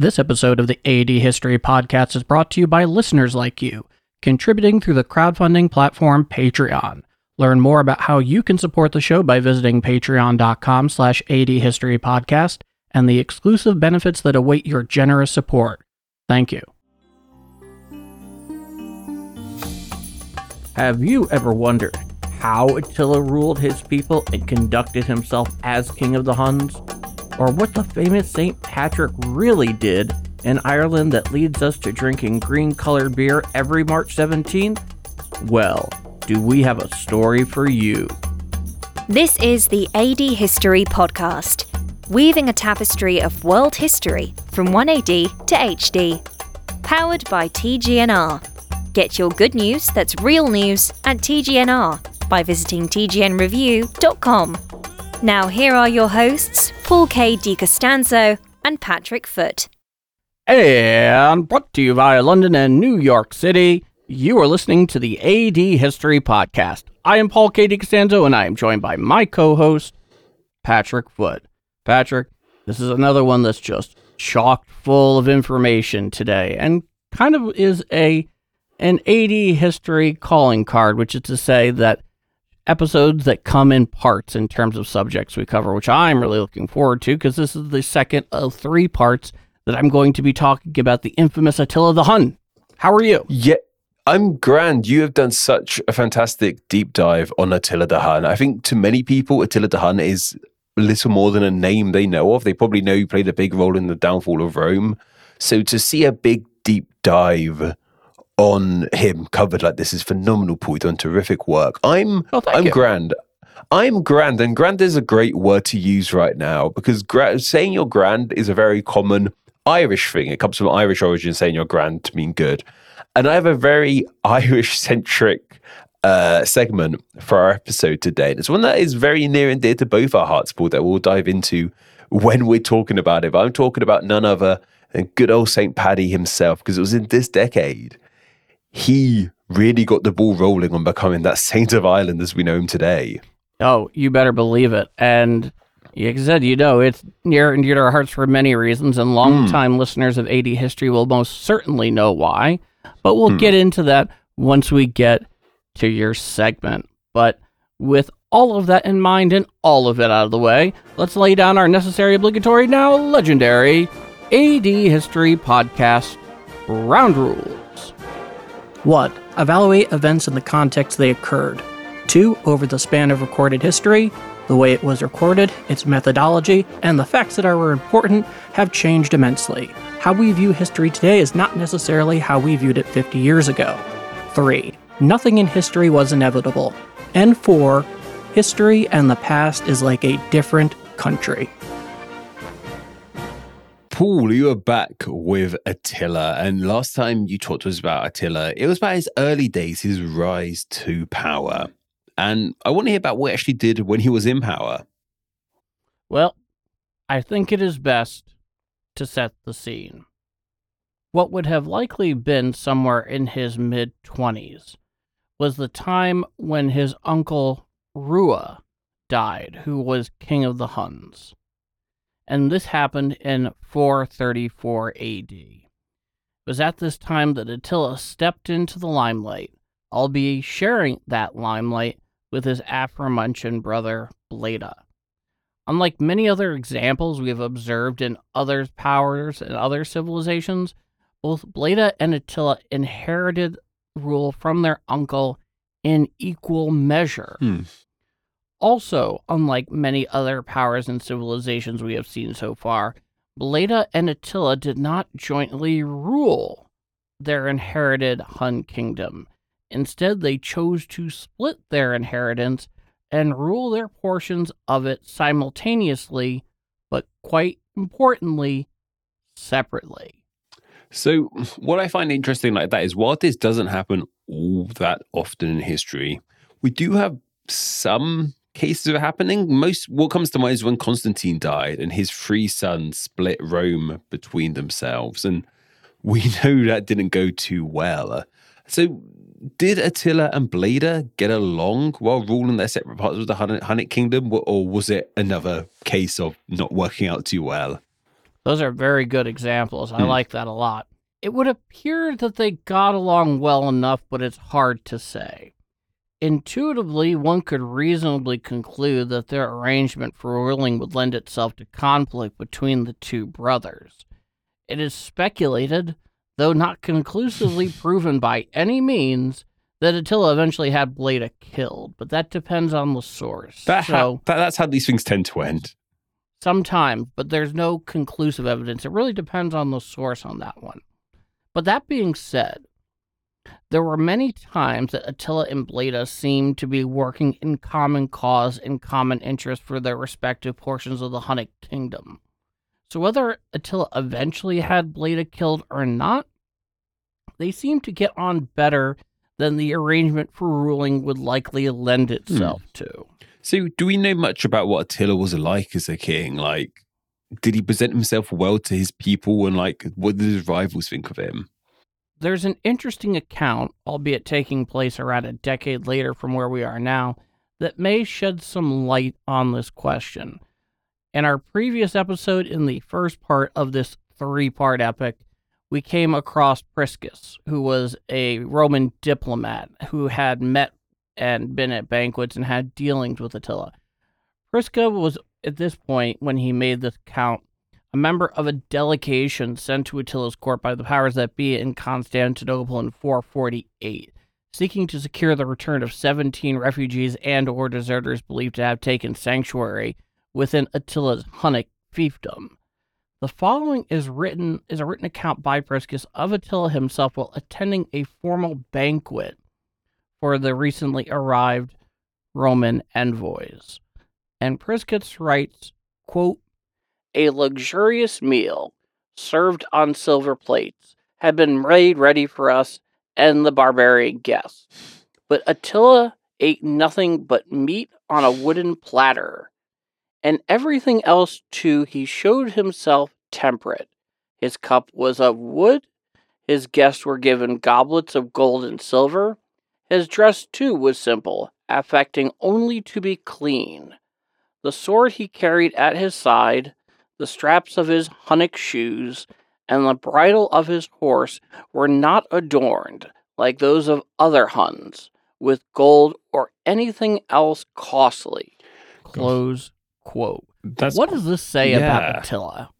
This episode of the AD History Podcast is brought to you by listeners like you, contributing through the crowdfunding platform Patreon. Learn more about how you can support the show by visiting patreon.com slash adhistorypodcast and the exclusive benefits that await your generous support. Thank you. Have you ever wondered how Attila ruled his people and conducted himself as king of the Huns? Or what the famous St. Patrick really did in Ireland that leads us to drinking green colored beer every March 17th? Well, do we have a story for you? This is the AD History Podcast, weaving a tapestry of world history from 1AD to HD. Powered by TGNR. Get your good news that's real news at TGNR by visiting tgnreview.com. Now, here are your hosts, Paul K. DiCostanzo and Patrick Foot. And brought to you via London and New York City, you are listening to the AD History Podcast. I am Paul K. DiCostanzo, and I am joined by my co host, Patrick Foot. Patrick, this is another one that's just chock full of information today and kind of is a an AD history calling card, which is to say that episodes that come in parts in terms of subjects we cover, which I'm really looking forward to because this is the second of three parts that I'm going to be talking about the infamous Attila the Hun. How are you? Yeah, I'm grand. You have done such a fantastic deep dive on Attila the Hun. I think to many people, Attila the Hun is little more than a name they know of. They probably know he played a big role in the downfall of Rome. So to see a big deep dive on him covered like this is phenomenal, Paul. You've done terrific work. I'm Oh, I'm you. grand. I'm grand, and grand is a great word to use right now because gra- saying you're grand is a very common Irish thing. It comes from Irish origin, saying you're grand to mean good. And I have a very Irish centric uh, segment for our episode today. And it's one that is very near and dear to both our hearts, Paul, that we'll dive into when we're talking about it. But I'm talking about none other than good old St. Paddy himself, because it was in this decade he really got the ball rolling on becoming that saint of Ireland as we know him today. Oh, you better believe it. And like I said, you know, it's near and dear to our hearts for many reasons, and longtime hmm. listeners of AD history will most certainly know why. But we'll hmm. get into that once we get to your segment. But with all of that in mind and all of it out of the way, let's lay down our necessary, obligatory, now legendary AD history podcast round rules. 1. Evaluate events in the context they occurred. 2. Over the span of recorded history, the way it was recorded, its methodology, and the facts that are important have changed immensely. How we view history today is not necessarily how we viewed it 50 years ago. 3. Nothing in history was inevitable. And 4. History and the past is like a different country. Paul, you are back with Attila. And last time you talked to us about Attila, it was about his early days, his rise to power. And I want to hear about what he actually did when he was in power. Well, I think it is best to set the scene. What would have likely been somewhere in his mid 20s was the time when his uncle Rua died, who was king of the Huns. And this happened in 434 AD. It was at this time that Attila stepped into the limelight, albeit sharing that limelight with his aforementioned brother Bleda. Unlike many other examples we have observed in other powers and other civilizations, both Bleda and Attila inherited rule from their uncle in equal measure. Hmm. Also, unlike many other powers and civilizations we have seen so far, Bleda and Attila did not jointly rule their inherited Hun kingdom. Instead, they chose to split their inheritance and rule their portions of it simultaneously, but quite importantly, separately. So, what I find interesting like that is while this doesn't happen all that often in history, we do have some cases it happening. Most what comes to mind is when Constantine died and his three sons split Rome between themselves, and we know that didn't go too well. So, did Attila and Bleda get along while ruling their separate parts of the Hunnic kingdom, or was it another case of not working out too well? Those are very good examples. I Hmm. like that a lot. It would appear that they got along well enough, but it's hard to say. Intuitively, one could reasonably conclude that their arrangement for ruling would lend itself to conflict between the two brothers. It is speculated, though not conclusively proven by any means, that Attila eventually had Bleda killed, but that depends on the source. That, so, ha- that that's how these things tend to end. Sometimes, but there's no conclusive evidence. It really depends on the source on that one. But that being said, there were many times that Attila and Bleda seemed to be working in common cause and common interest for their respective portions of the Hunnic kingdom. So whether Attila eventually had Bleda killed or not, they seem to get on better than the arrangement for ruling would likely lend hmm. itself to. So, do we know much about what Attila was like as a king? Like, did he present himself well to his people, and like, what did his rivals think of him? There's an interesting account, albeit taking place around a decade later from where we are now, that may shed some light on this question. In our previous episode, in the first part of this three part epic, we came across Priscus, who was a Roman diplomat who had met and been at banquets and had dealings with Attila. Priscus was, at this point, when he made this count, a member of a delegation sent to Attila's court by the powers that be in Constantinople in 448, seeking to secure the return of 17 refugees and or deserters believed to have taken sanctuary within Attila's Hunnic fiefdom. The following is written is a written account by Priscus of Attila himself while attending a formal banquet for the recently arrived Roman envoys. And Priscus writes, quote, A luxurious meal, served on silver plates, had been made ready for us and the barbarian guests. But Attila ate nothing but meat on a wooden platter. And everything else, too, he showed himself temperate. His cup was of wood, his guests were given goblets of gold and silver. His dress, too, was simple, affecting only to be clean. The sword he carried at his side, the straps of his Hunnic shoes, and the bridle of his horse were not adorned, like those of other Huns, with gold or anything else costly. Close quote. That's what does this say yeah. about Attila?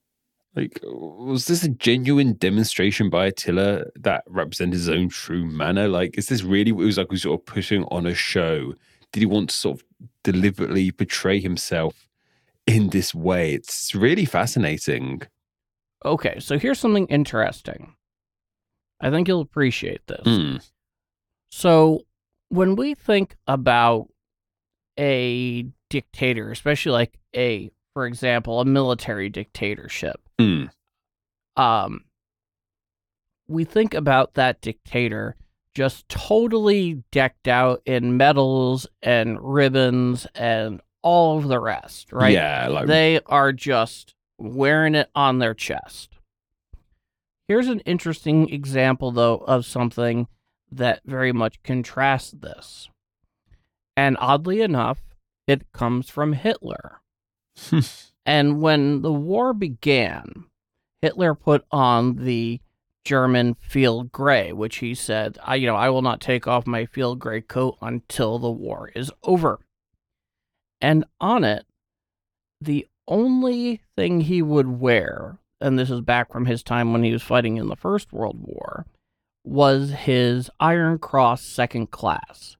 like, was this a genuine demonstration by Attila that represented his own true manner? Like, is this really what it was like? Was sort of pushing on a show? Did he want to sort of deliberately portray himself in this way? It's really fascinating. Okay, so here's something interesting. I think you'll appreciate this. Hmm. So, when we think about a dictator, especially like a, for example, a military dictatorship, Hmm. um, we think about that dictator just totally decked out in medals and ribbons and all of the rest, right? Yeah, like They are just wearing it on their chest. Here's an interesting example, though, of something that very much contrasts this. And oddly enough, it comes from Hitler. and when the war began, Hitler put on the German field gray, which he said, I, you know, I will not take off my field gray coat until the war is over. And on it, the only thing he would wear, and this is back from his time when he was fighting in the First World War, was his Iron Cross second class.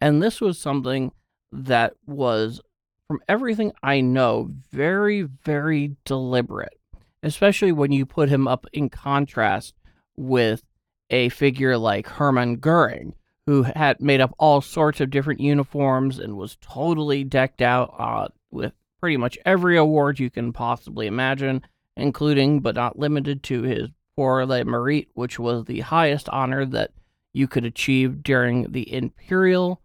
And this was something that was, from everything I know, very, very deliberate, especially when you put him up in contrast with a figure like Hermann Goering, who had made up all sorts of different uniforms and was totally decked out uh, with pretty much every award you can possibly imagine, including but not limited to his Pour le Mérite, which was the highest honor that you could achieve during the Imperial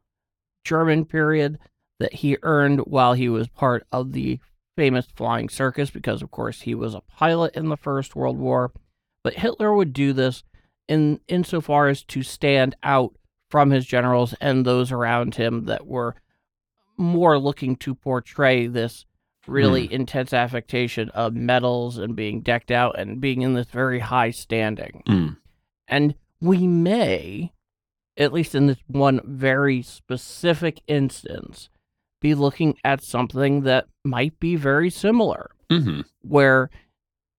German period that he earned while he was part of the famous flying circus, because of course he was a pilot in the First World War. But Hitler would do this in insofar as to stand out from his generals and those around him that were more looking to portray this really intense affectation of medals and being decked out and being in this very high standing. Mm. And we may, at least in this one very specific instance, be looking at something that might be very similar, hmm where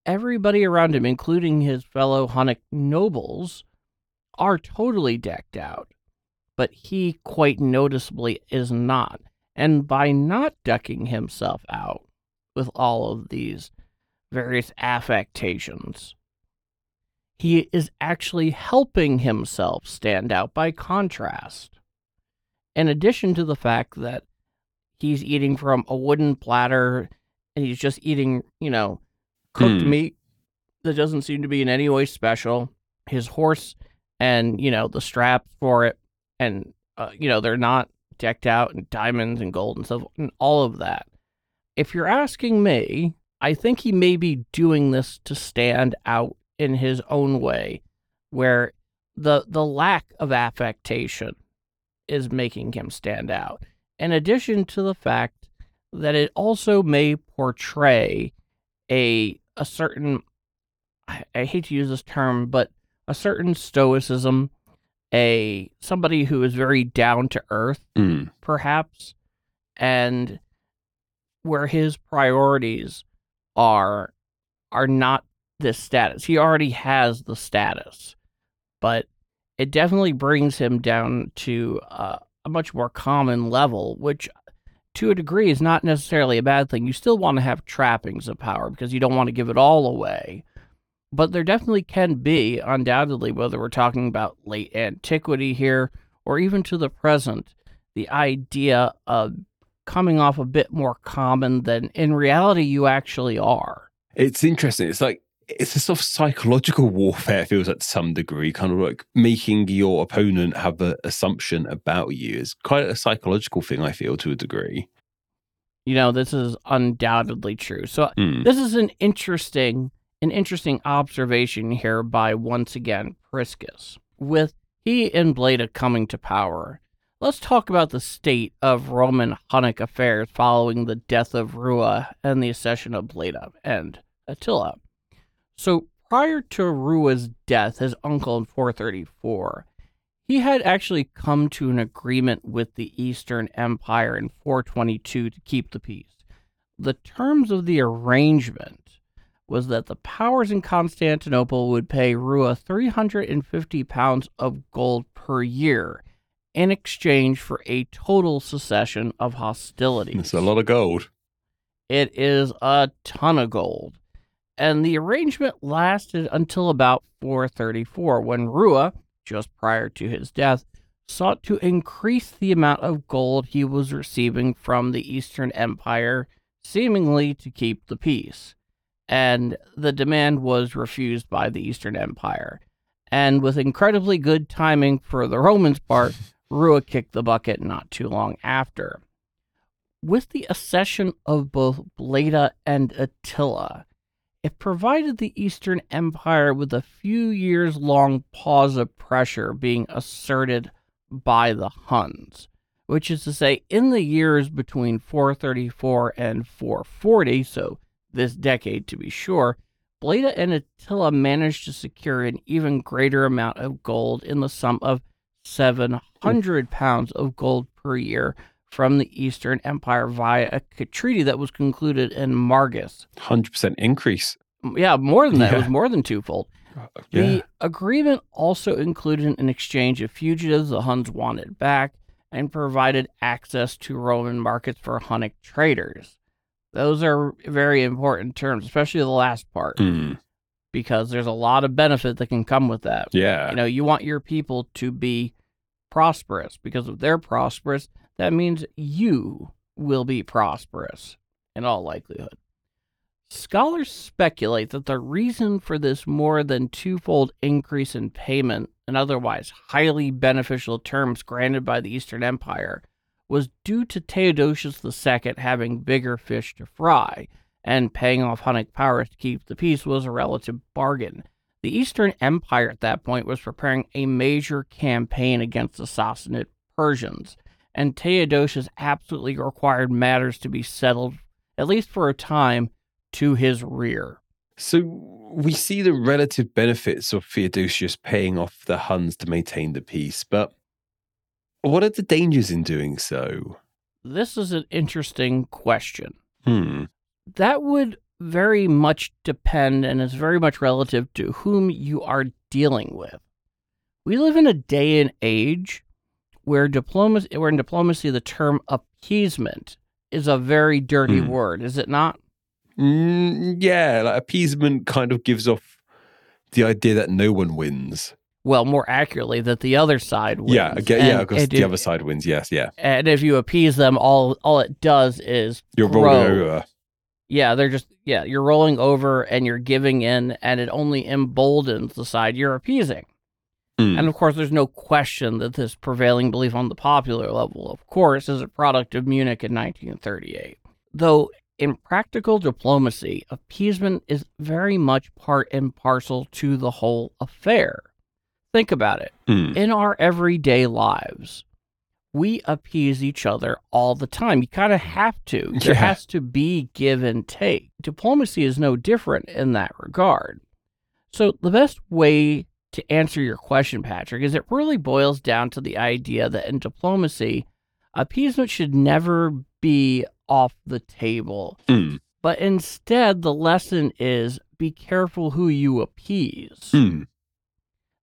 everybody around him, including his fellow Hunnic nobles, are totally decked out, but he quite noticeably is not. And by not decking himself out with all of these various affectations, he is actually helping himself stand out by contrast. In addition to the fact that he's eating from a wooden platter and he's just eating, you know, cooked Hmm. meat that doesn't seem to be in any way special. His horse and, you know, the straps for it and, uh, you know, they're not decked out in diamonds and gold and stuff and all of that. If you're asking me, I think he may be doing this to stand out in his own way, where the the lack of affectation is making him stand out. In addition to the fact that it also may portray a a certain I, I hate to use this term, but a certain stoicism, a somebody who is very down to earth, Mm. perhaps, and where his priorities are are not this status. He already has the status, but it definitely brings him down to uh, a much more common level, which to a degree is not necessarily a bad thing. You still want to have trappings of power because you don't want to give it all away. But there definitely can be, undoubtedly, whether we're talking about late antiquity here or even to the present, the idea of coming off a bit more common than in reality you actually are. It's interesting. It's like it's a sort of psychological warfare. It feels like to some degree, kind of like making your opponent have an assumption about you is quite a psychological thing. I feel to a degree. You know, this is undoubtedly true. So Mm. this is an interesting an interesting observation here by once again Priscus. With he and Bleda coming to power, let's talk about the state of Roman Hunnic affairs following the death of Rua and the accession of Bleda and Attila. So prior to Rua's death, his uncle in 434, he had actually come to an agreement with the Eastern Empire in 422 to keep the peace. The terms of the arrangement was that the powers in Constantinople would pay Rua 350 pounds of gold per year in exchange for a total cessation of hostilities. It's a lot of gold. It is a ton of gold. And the arrangement lasted until about 434 when Rua, just prior to his death, sought to increase the amount of gold he was receiving from the Eastern Empire, seemingly to keep the peace. And the demand was refused by the Eastern Empire. And with incredibly good timing for the Romans' part, Rua kicked the bucket not too long after with the accession of both Bleda and Attila, it provided the Eastern Empire with a few years long pause of pressure being asserted by the Huns, which is to say, in the years between 434 and 440, so this decade to be sure, Bleda and Attila managed to secure an even greater amount of gold in the sum of 700 pounds of gold per year from the Eastern Empire via a treaty that was concluded in Margus. Hundred percent increase. Yeah, more than that. It was more than twofold. Uh, yeah. The agreement also included an exchange of fugitives the Huns wanted back and provided access to Roman markets for Hunnic traders. Those are very important terms, especially the last part, Mm. because there's a lot of benefit that can come with that. Yeah. You know, you want your people to be prosperous because if they're prosperous, that means you will be prosperous in all likelihood. Scholars speculate that the reason for this more than twofold increase in payment and otherwise highly beneficial terms granted by the Eastern Empire was due to Theodosius II having bigger fish to fry, and paying off Hunnic powers to keep the peace was a relative bargain. The Eastern Empire at that point was preparing a major campaign against the Sassanid Persians, and Theodosius absolutely required matters to be settled at least for a time, to his rear. So we see the relative benefits of Theodosius paying off the Huns to maintain the peace, but what are the dangers in doing so? This is an interesting question. Hmm. That would very much depend and is very much relative to whom you are dealing with. We live in a day and age where diplomacy where in diplomacy the term appeasement is a very dirty Hmm. word, is it not? Mm, yeah, like appeasement kind of gives off the idea that no one wins. Well, more accurately, that the other side wins. Yeah, get, yeah, because it- the other side wins. Yes, yeah. And if you appease them, all all it does is You're grow. rolling over. Yeah, they're just yeah, you're rolling over and you're giving in, and it only emboldens the side you're appeasing. Hmm. And of course, there's no question that this prevailing belief on the popular level, of course, is a product of Munich in 1938. Though in practical diplomacy, appeasement is very much part and parcel to the whole affair. Think about it. Hmm. In our everyday lives, we appease each other all the time. You kind of have to. There Yeah. has to be give and take. Diplomacy is no different in that regard. So, the best way to answer your question, Patrick, is it really boils down to the idea that in diplomacy, appeasement should never be off the table. Hmm. But instead, the lesson is be careful who you appease Hmm.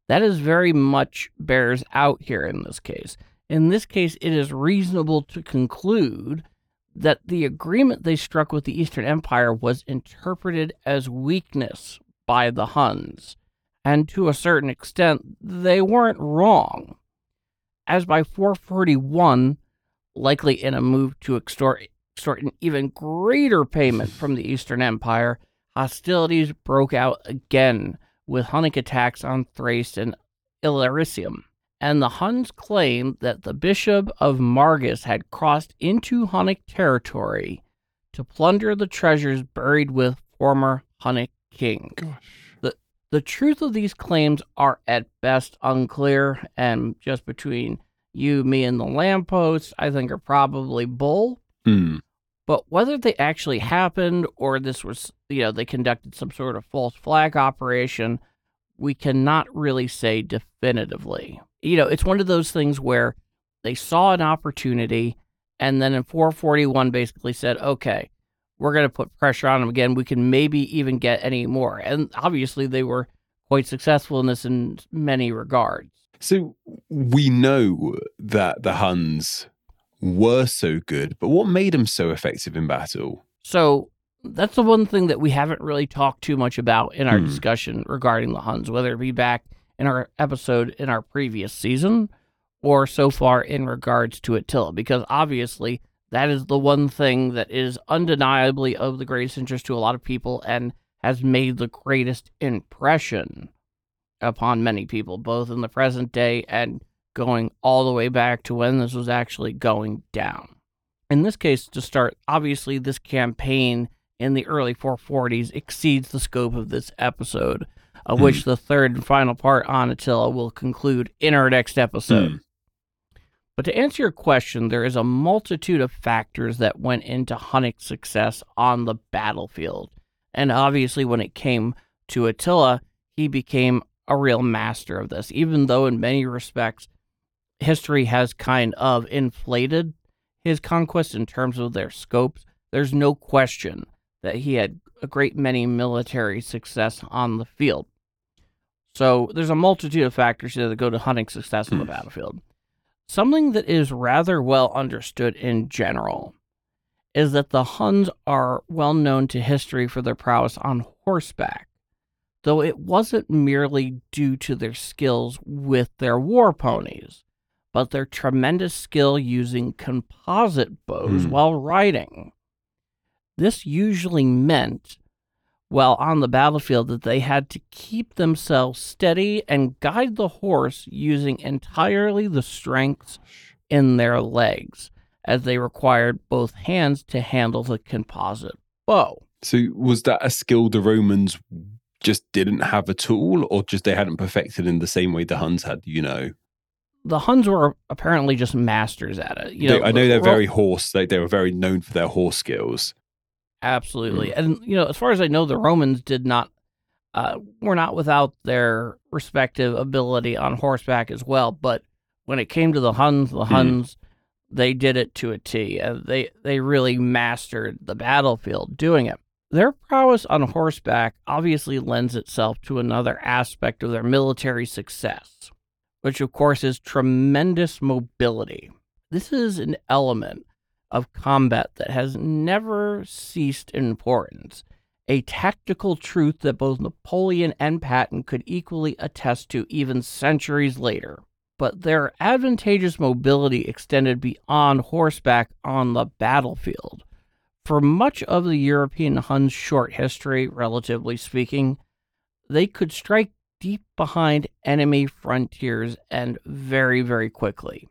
That is very much bears out here in this case. In this case, it is reasonable to conclude that the agreement they struck with the Eastern Empire was interpreted as weakness by the Huns, and to a certain extent, they weren't wrong. As by 441, likely in a move to extort, extort an even greater payment from the Eastern Empire, hostilities broke out again with Hunnic attacks on Thrace and Illyricum, and the Huns claimed that the bishop of Margus had crossed into Hunnic territory to plunder the treasures buried with former Hunnic kings. Gosh. The, the truth of these claims are at best unclear, and just between you, me, and the lamppost, I think are probably bull. Hmm. But whether they actually happened or this was, you know, they conducted some sort of false flag operation, we cannot really say definitively. You know, it's one of those things where they saw an opportunity and then in 441 basically said, okay, we're going to put pressure on them again. We can maybe even get any more. And obviously, they were quite successful in this in many regards. So we know that the Huns were so good, but what made them so effective in battle? So that's the one thing that we haven't really talked too much about in our Hmm. discussion regarding the Huns, whether it be back in our episode in our previous season or so far in regards to Attila, because obviously that is the one thing that is undeniably of the greatest interest to a lot of people and has made the greatest impression upon many people, both in the present day and going all the way back to when this was actually going down. In this case, to start, obviously, this campaign in the early 440s exceeds the scope of this episode, of Hmm. which the third and final part on Attila will conclude in our next episode. Hmm. But to answer your question, there is a multitude of factors that went into Hunnic success on the battlefield. And obviously, when it came to Attila, he became a real master of this, even though in many respects, history has kind of inflated his conquests in terms of their scopes. There's no question that he had a great many military success on the field. So there's a multitude of factors that go to Hunnic success on the Hmm. battlefield. Something that is rather well understood in general is that the Huns are well known to history for their prowess on horseback, though it wasn't merely due to their skills with their war ponies, but their tremendous skill using composite bows Hmm. while riding. This usually meant, while on the battlefield, that they had to keep themselves steady and guide the horse using entirely the strengths in their legs, as they required both hands to handle the composite bow. So was that a skill the Romans just didn't have at all, or just they hadn't perfected in the same way the Huns had? You know, The Huns were apparently just masters at it. You know, I know they're very horse. They they were very known for their horse skills. Absolutely. And, you know, as far as I know, the Romans did not, uh, were not without their respective ability on horseback as well. But when it came to the Huns, the Huns, they did it to a T. Uh, they, they really mastered the battlefield doing it. Their prowess on horseback obviously lends itself to another aspect of their military success, which of course is tremendous mobility. This is an element of combat that has never ceased in importance, a tactical truth that both Napoleon and Patton could equally attest to even centuries later. But their advantageous mobility extended beyond horseback on the battlefield. For much of the European Huns' short history, relatively speaking, they could strike deep behind enemy frontiers and very, very quickly,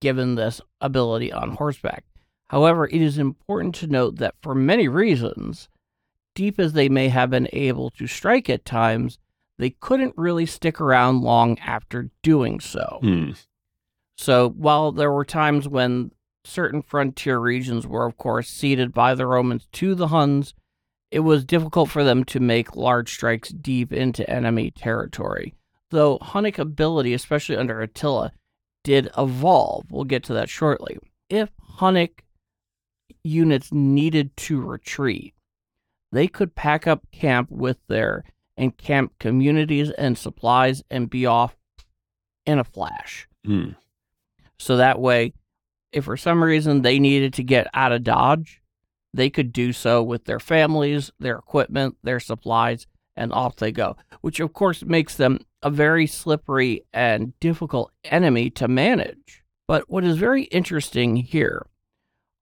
given this ability on horseback. However, it is important to note that for many reasons, deep as they may have been able to strike at times, they couldn't really stick around long after doing so. Hmm. So while there were times when certain frontier regions were, of course, ceded by the Romans to the Huns, it was difficult for them to make large strikes deep into enemy territory. Though Hunnic ability, especially under Attila, did evolve. We'll get to that shortly. If Hunnic units needed to retreat, they could pack up camp with their encamped communities and supplies and be off in a flash. Hmm. So that way, if for some reason they needed to get out of Dodge, they could do so with their families, their equipment, their supplies, and off they go, which of course makes them a very slippery and difficult enemy to manage. But what is very interesting here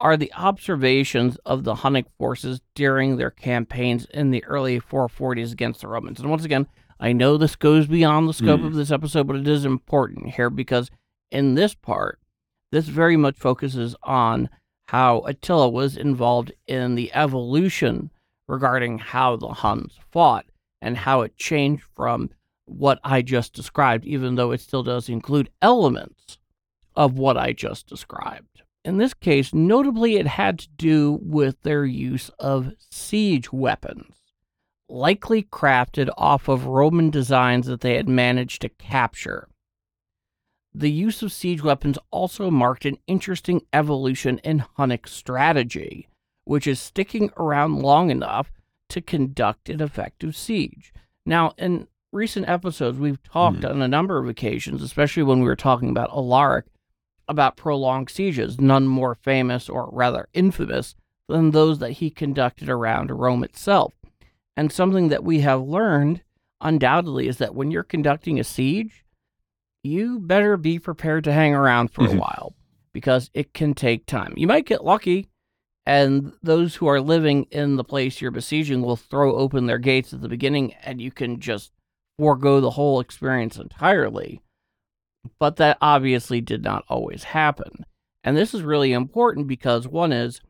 are the observations of the Hunnic forces during their campaigns in the early 440s against the Romans. And once again, I know this goes beyond the scope Mm. of this episode, but it is important here because in this part, this very much focuses on how Attila was involved in the evolution regarding how the Huns fought and how it changed from what I just described, even though it still does include elements of what I just described. In this case, notably, it had to do with their use of siege weapons, likely crafted off of Roman designs that they had managed to capture. The use of siege weapons also marked an interesting evolution in Hunnic strategy, which is sticking around long enough to conduct an effective siege. Now, in recent episodes, we've talked hmm. on a number of occasions, especially when we were talking about Alaric, about prolonged sieges, none more famous or rather infamous than those that he conducted around Rome itself. And something that we have learned undoubtedly is that when you're conducting a siege, you better be prepared to hang around for a Mhm. while because it can take time. You might get lucky, and those who are living in the place you're besieging will throw open their gates at the beginning, and you can just forego the whole experience entirely. But that obviously did not always happen. And this is really important because one is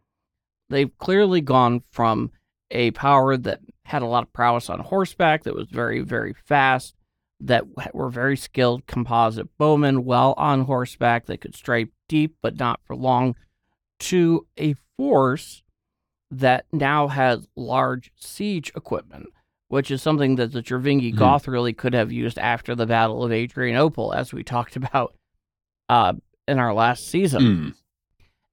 they've clearly gone from a power that had a lot of prowess on horseback, that was very, very fast, that were very skilled composite bowmen well on horseback that could strike deep but not for long, to a force that now has large siege equipment, which is something that the Tervingi Mhm. Goth really could have used after the Battle of Adrianople, as we talked about uh, in our last season. Hmm.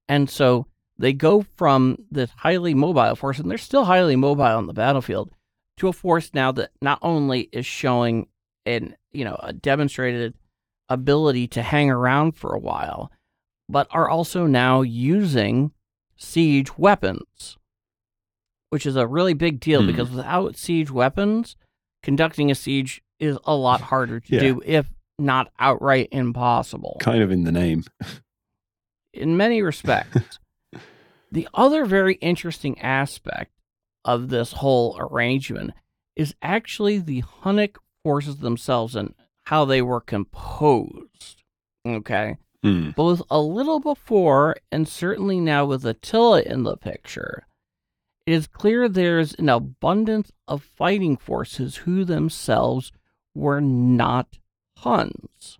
And so they go from this highly mobile force, and they're still highly mobile on the battlefield, to a force now that not only is showing an you know a demonstrated ability to hang around for a while, but are also now using siege weapons, which is a really big deal Hmm. because without siege weapons, conducting a siege is a lot harder to Yeah. do, if not outright impossible Kind of in the name. in many respects. the other very interesting aspect of this whole arrangement is actually the Hunnic forces themselves and how they were composed. Okay. Hmm. Both a little before and certainly now with Attila in the picture, it is clear there's an abundance of fighting forces who themselves were not Huns.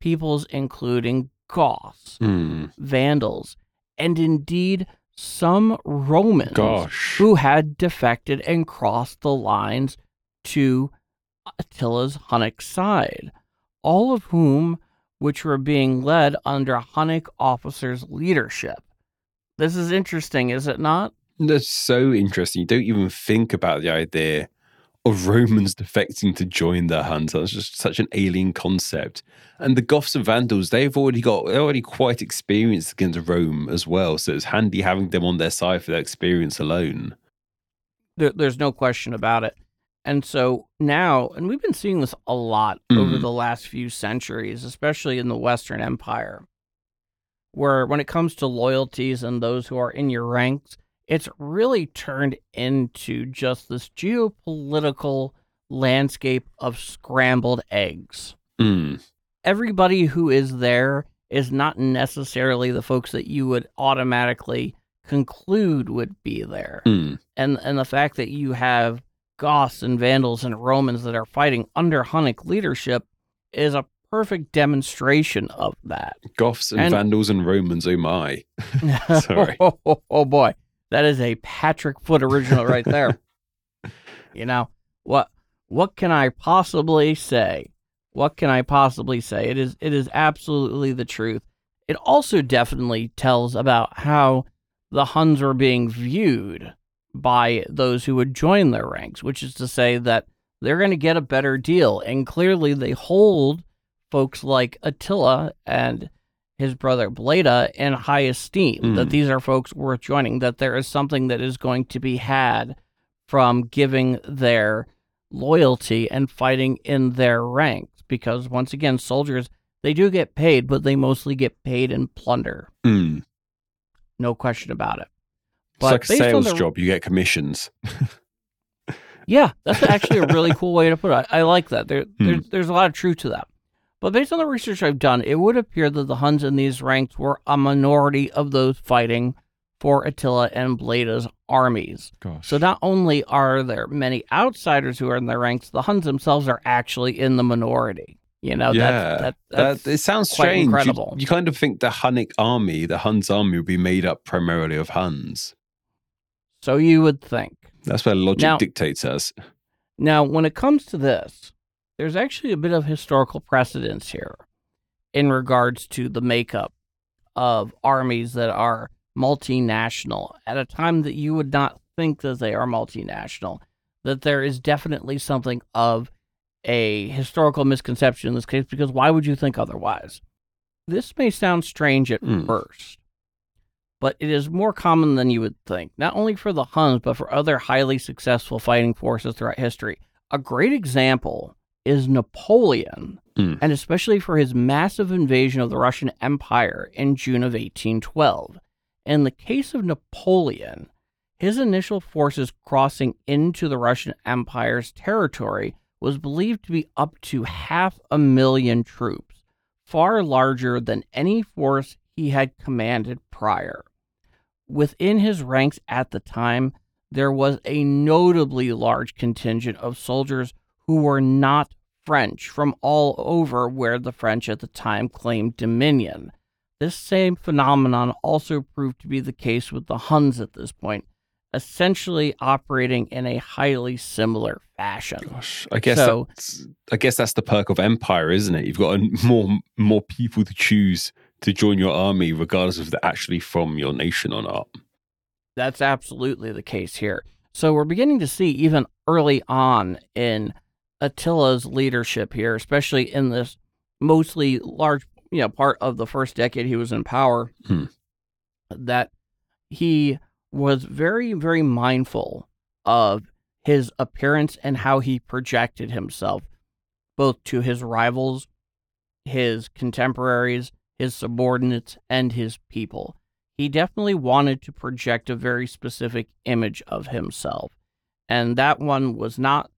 Peoples including Goths, Hmm. Vandals, and indeed some Romans Gosh. who had defected and crossed the lines to Attila's Hunnic side, all of whom which were being led under Hunnic officers' leadership. This is interesting, is it not? That's so interesting. You don't even think about the idea of Romans defecting to join the Huns. That's just such an alien concept. And the Goths and Vandals, they've already got they're already quite experienced against Rome as well. So it's handy having them on their side for their experience alone. There, there's no question about it. And so now, and we've been seeing this a lot over Mhm. the last few centuries, especially in the Western Empire, where when it comes to loyalties and those who are in your ranks, it's really turned into just this geopolitical landscape of scrambled eggs. Mm. Everybody who is there is not necessarily the folks that you would automatically conclude would be there Mm. and and the fact that you have Goths and Vandals and Romans that are fighting under Hunnic leadership is a perfect demonstration of that. Goths and, And- Vandals and Romans, oh my. Sorry. oh, oh, oh, boy, that is a Patrick Foot original right there. you know what? What can I possibly say? What can I possibly say? It is it is absolutely the truth. It also definitely tells about how the Huns were being viewed by those who would join their ranks, which is to say that they're going to get a better deal. And clearly, they hold folks like Attila and his brother Bleda in high esteem, that Mm. these are folks worth joining, that there is something that is going to be had from giving their loyalty and fighting in their ranks. Because once again, soldiers, they do get paid, but they mostly get paid in plunder. Mm. No question about it. It's like a sales the- job. You get commissions. Yeah, that's actually a really cool way to put it. I, I like that. There, Hmm. there's, there's a lot of truth to that. But based on the research I've done, it would appear that the Huns in these ranks were a minority of those fighting for Attila and Bleda's armies. Gosh. So not only are there many outsiders who are in their ranks, the Huns themselves are actually in the minority. You know, yeah, that, that's that, it sounds strange. You- incredible. You, kind of think the Hunnic army, the Huns army, would be made up primarily of Huns. So you would think. That's where logic Now- dictates us. Now, when it comes to this, there's actually a bit of historical precedence here in regards to the makeup of armies that are multinational at a time that you would not think that they are multinational, that there is definitely something of a historical misconception in this case, because why would you think otherwise? This may sound strange at Hmm. first, but it is more common than you would think, not only for the Huns, but for other highly successful fighting forces throughout history. A great example is Napoleon, Hmm. and especially for his massive invasion of the Russian Empire in June of 1812. In the case of Napoleon, his initial forces crossing into the Russian Empire's territory was believed to be up to half a million troops, far larger than any force he had commanded prior. Within his ranks at the time, there was a notably large contingent of soldiers who were not French from all over where the French at the time claimed dominion. This same phenomenon also proved to be the case with the Huns at this point, essentially operating in a highly similar fashion. Gosh, I guess So- that's, I guess that's the perk of empire, isn't it? You've got more more people to choose to join your army, regardless if they're actually from your nation or not. That's absolutely the case here. So we're beginning to see even early on in Attila's leadership here, especially in this mostly large, you know, part of the first decade he was in power, Hmm. that he was very, very mindful of his appearance and how he projected himself, both to his rivals, his contemporaries, his subordinates, and his people he definitely wanted to project a very specific image of himself. And that one was not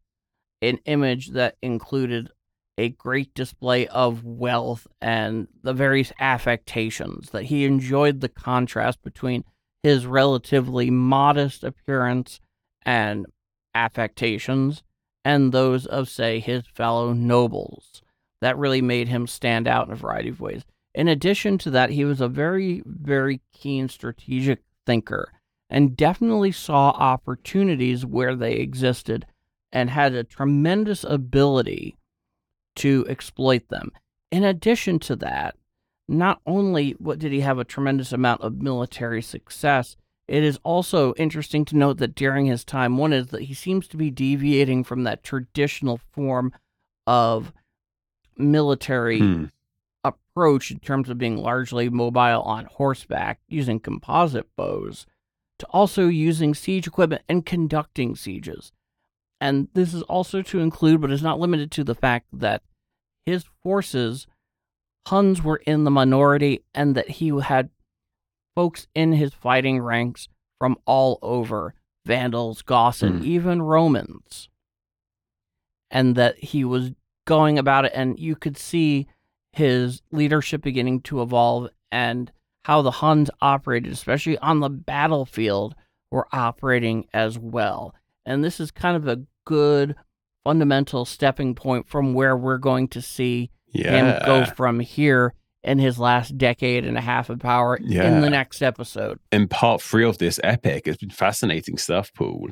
an image that included a great display of wealth and the various affectations, that he enjoyed the contrast between his relatively modest appearance and affectations and those of, say, his fellow nobles. That really made him stand out in a variety of ways. In addition to that, he was a very, very keen strategic thinker and definitely saw opportunities where they existed and had a tremendous ability to exploit them. In addition to that, not only what did he have a tremendous amount of military success, it is also interesting to note that during his time, one is that he seems to be deviating from that traditional form of military Hmm. Approach in terms of being largely mobile on horseback using composite bows to also using siege equipment and conducting sieges. And this is also to include, but is not limited to, the fact that his forces, Huns were in the minority, and that he had folks in his fighting ranks from all over Vandals, Goths, and Hmm. even Romans. And that he was going about it, and you could see his leadership beginning to evolve and how the Huns operated, especially on the battlefield, were operating as well. And this is kind of a good fundamental stepping point from where we're going to see Yeah. him go from here in his last decade and a half of power in the next episode. in part three of this epic, it's been fascinating stuff, Paul.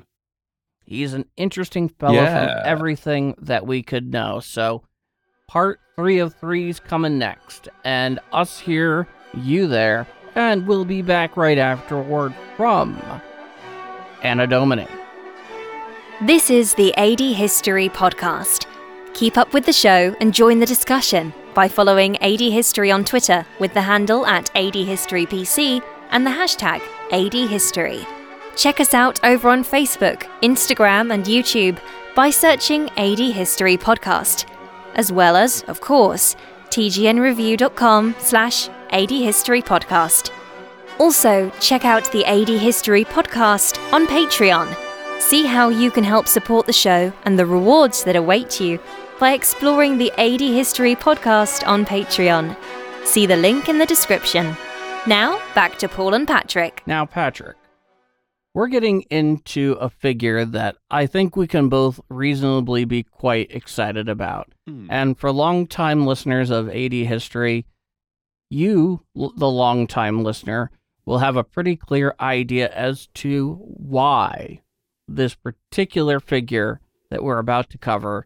He's an interesting fellow Yeah. from everything that we could know. So, part three of three's coming next, and us here, you there, and we'll be back right afterward from Anna Domini. This is the AD History Podcast. Keep up with the show and join the discussion by following AD History on Twitter with the handle at AD History PC and the hashtag AD History. Check us out over on Facebook, Instagram, and YouTube by searching AD History Podcast, as well as, of course, tgnreview.com slash AD History Podcast. Also, check out the AD History Podcast on Patreon. See how you can help support the show and the rewards that await you by exploring the AD History podcast on Patreon. See the link in the description. Now, back to Paul and Patrick. Now, Patrick, we're getting into a figure that I think we can both reasonably be quite excited about. Hmm. And for longtime listeners of AD history, you, the longtime listener, will have a pretty clear idea as to why this particular figure that we're about to cover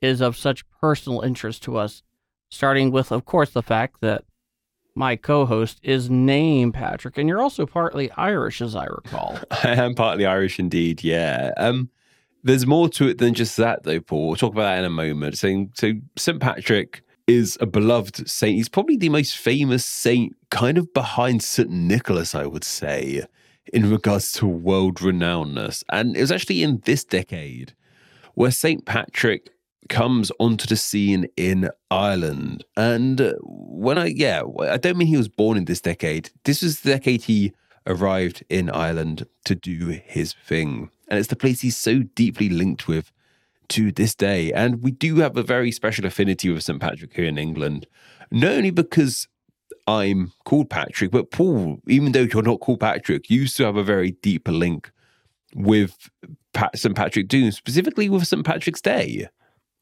is of such personal interest to us. Starting with, of course, the fact that my co host is named Patrick, and you're also partly Irish, as I recall. I am partly Irish indeed, yeah. Um, there's more to it than just that, though, Paul. We'll talk about that in a moment. So, so St. Patrick is a beloved saint. He's probably the most famous saint, kind of behind St. Nicholas, I would say, in regards to world renownness. And it was actually in this decade where St. Patrick comes onto the scene in Ireland. And uh, when I, yeah, I don't mean he was born in this decade. This was the decade he arrived in Ireland to do his thing. And it's the place he's so deeply linked with to this day. And we do have a very special affinity with St. Patrick here in England, not only because I'm called Patrick, but Paul, even though you're not called Patrick, you still have a very deep link with Pat, St. Patrick Doom, specifically with St. Patrick's Day.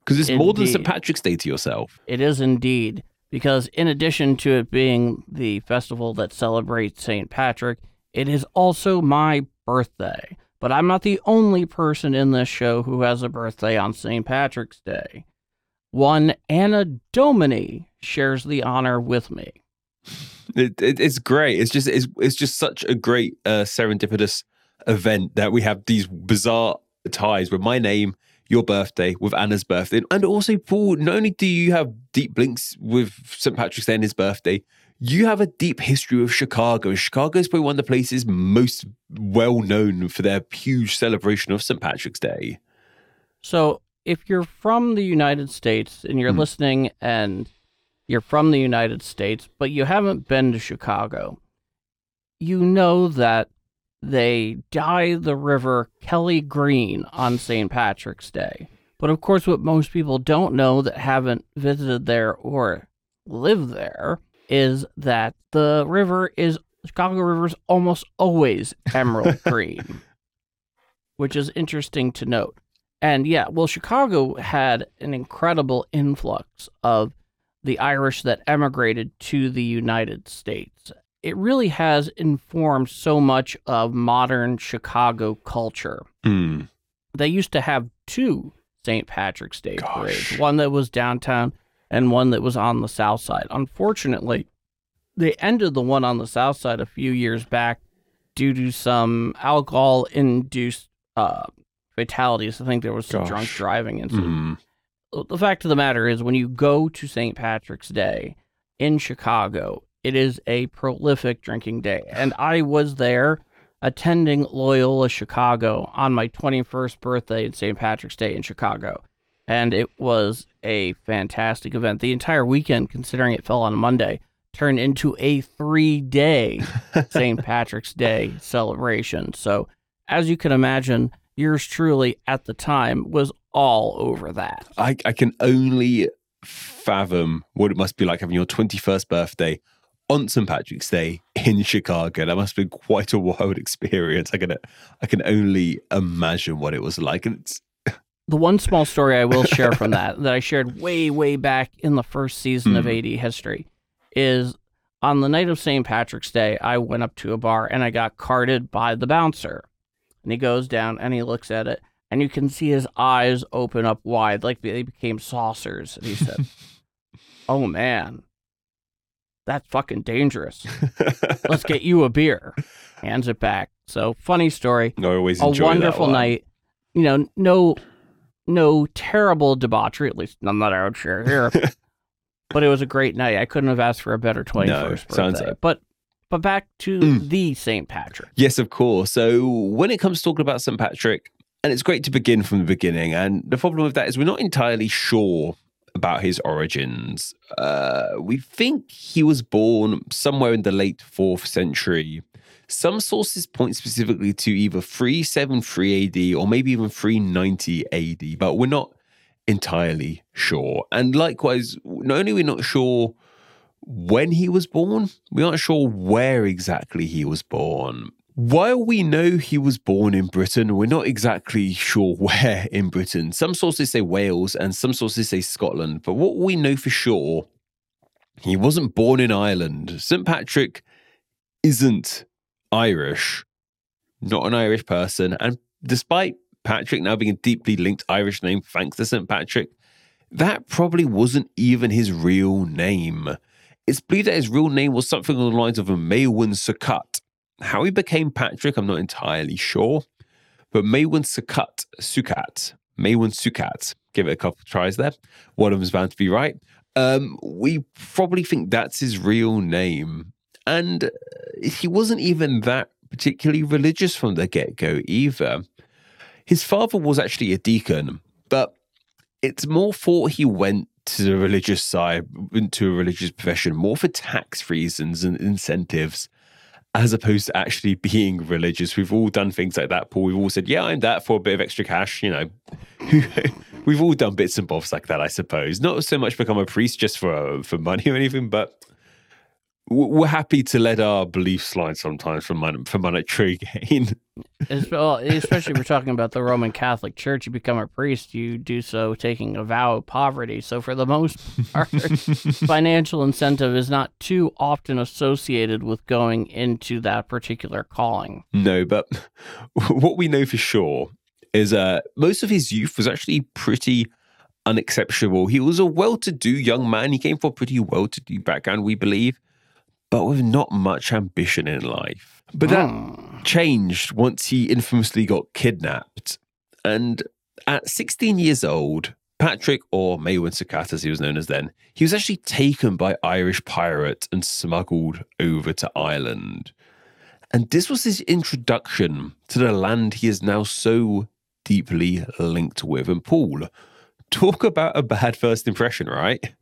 Because it's more than St. Patrick's Day to yourself. It is indeed, because in addition to it being the festival that celebrates St. Patrick, it is also my birthday. But I'm not the only person in this show who has a birthday on St. Patrick's Day. One Anna Domini shares the honor with me. It, it, it's great. It's just it's, it's just such a great uh, serendipitous event that we have these bizarre ties with my name, your birthday, with Anna's birthday, and also Paul. Not only do you have deep links with St. Patrick's Day and his birthday, you have a deep history with Chicago. Chicago is probably one of the places most well known for their huge celebration of St. Patrick's Day. So, if you're from the United States and you're Hmm. listening and you're from the United States, but you haven't been to Chicago, you know that they dye the river Kelly Green on St. Patrick's Day. But of course, what most people don't know that haven't visited there or lived there is that the river is Chicago River is almost always emerald green, which is interesting to note. And yeah, well, Chicago had an incredible influx of the Irish that emigrated to the United States. It really has informed so much of modern Chicago culture. Hmm. They used to have two St. Patrick's Day Gosh. parades, one that was downtown and one that was on the south side. Unfortunately, they ended the one on the south side a few years back due to some alcohol induced uh, fatalities. I think there was some drunk driving incident Hmm. the fact of the matter is when you go to St. Patrick's Day in Chicago, it is a prolific drinking day. And I was there attending Loyola Chicago on my 21st birthday in St. Patrick's Day in Chicago. And it was a fantastic event. The entire weekend, considering it fell on a Monday, turned into a three day St. Patrick's Day celebration. So, as you can imagine, yours truly at the time was all over that. I, I can only fathom what it must be like having your 21st birthday on St. Patrick's Day in Chicago. That must have been quite a wild experience. I can I can only imagine what it was like. And it's The one small story I will share from that, that I shared way, way back in the first season of Hmm. AD history, is on the night of St. Patrick's Day, I went up to a bar and I got carded by the bouncer. And he goes down and he looks at it, and you can see his eyes open up wide, like they became saucers. And he said, Oh man, that's fucking dangerous. Let's get you a beer. Hands it back. So, funny story I always a wonderful night. You know, no, no terrible debauchery. At least none that I would share here. but it was a great night. I couldn't have asked for a better twenty first sounds birthday. it. But but back to Mm. the Saint Patrick. Yes, of course. So when it comes to talking about St. Patrick, and it's great to begin from the beginning. And the problem with that is we're not entirely sure about his origins. Uh, we think he was born somewhere in the late fourth century. Some sources point specifically to either 373 AD or maybe even 390 AD, but we're not entirely sure. And likewise, not only are we not sure when he was born, we aren't sure where exactly he was born. While we know he was born in Britain, we're not exactly sure where in Britain. Some sources say Wales and some sources say Scotland, but what we know for sure, he wasn't born in Ireland. St. Patrick isn't Irish, not an Irish person. And despite Patrick now being a deeply linked Irish name thanks to St. Patrick, that probably wasn't even his real name. It's believed that his real name was something along the lines of a Maewyn Succat. How he became Patrick, I'm not entirely sure. But Maewyn Succat, Succat, Maewyn Succat, give it a couple tries there. One of them's bound to be right. Um, we probably think that's his real name. And uh, he wasn't even that particularly religious from the get go either. His father was actually a deacon, but it's more thought he went to the religious side, into a religious profession, more for tax reasons and incentives, as opposed to actually being religious. We've all done things like that, Paul. We've all said, yeah, I'm that for a bit of extra cash, you know. We've all done bits and bobs like that, I suppose. Not so much become a priest just for for money or anything, but we're happy to let our beliefs slide sometimes for, mon- for monetary gain. Well, especially if we're talking about the Roman Catholic Church, you become a priest, you do so taking a vow of poverty. So, for the most part, financial incentive is not too often associated with going into that particular calling. No, but what we know for sure is uh, most of his youth was actually pretty unexceptional. He was a well to do young man. He came from a pretty well to do background, we believe, but with not much ambition in life. But that Hmm. changed once he infamously got kidnapped. And at 16 years old, Patrick, or Maewyn Succat as he was known as then, he was actually taken by Irish pirates and smuggled over to Ireland. And this was his introduction to the land he is now so deeply linked with. And Paul, talk about a bad first impression, right?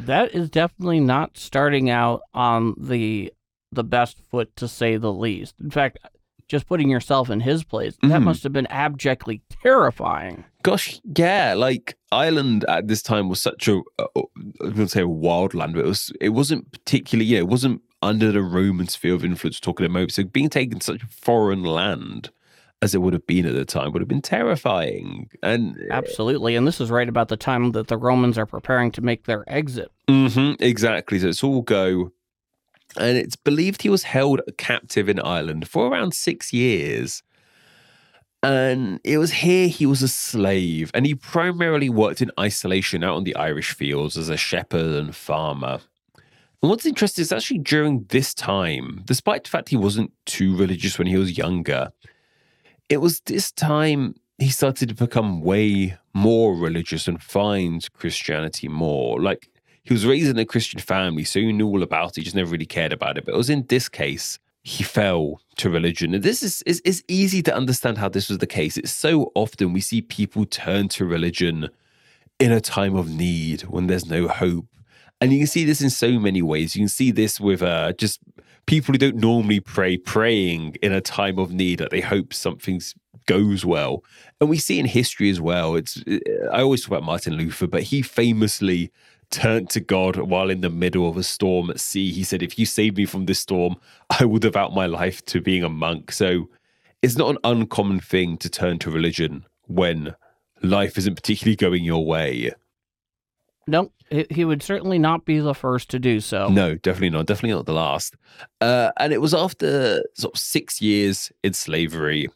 That is definitely not starting out on the the best foot to say the least. In fact, just putting yourself in his place, that Mhm. must have been abjectly terrifying. Gosh, yeah, like Ireland at this time was such a uh, going wouldn't say a wild land, but it was it wasn't particularly, yeah, it wasn't under the Roman sphere of influence talking about so being taken to such a foreign land as it would have been at the time would have been terrifying. And Absolutely. And this is right about the time that the Romans are preparing to make their exit. hmm exactly. So it's all go And it's believed he was held captive in Ireland for around six years. And it was here he was a slave, and he primarily worked in isolation out on the Irish fields as a shepherd and farmer. And what's interesting is actually during this time, despite the fact he wasn't too religious when he was younger, it was this time he started to become way more religious and find Christianity more. Like he was raised in a Christian family, so he knew all about it, he just never really cared about it. But it was in this case he fell to religion. And this is, is, is easy to understand how this was the case. It's so often we see people turn to religion in a time of need when there's no hope. And you can see this in so many ways. You can see this with uh, just people who don't normally pray praying in a time of need that they hope something goes well. And we see in history as well. It's I always talk about Martin Luther, but he famously turned to God while in the middle of a storm at sea. He said, If you save me from this storm, I will devote my life to being a monk. So it's not an uncommon thing to turn to religion when life isn't particularly going your way. No, he would certainly not be the first to do so. No, definitely not. Definitely not the last. Uh, and it was after sort of six years in slavery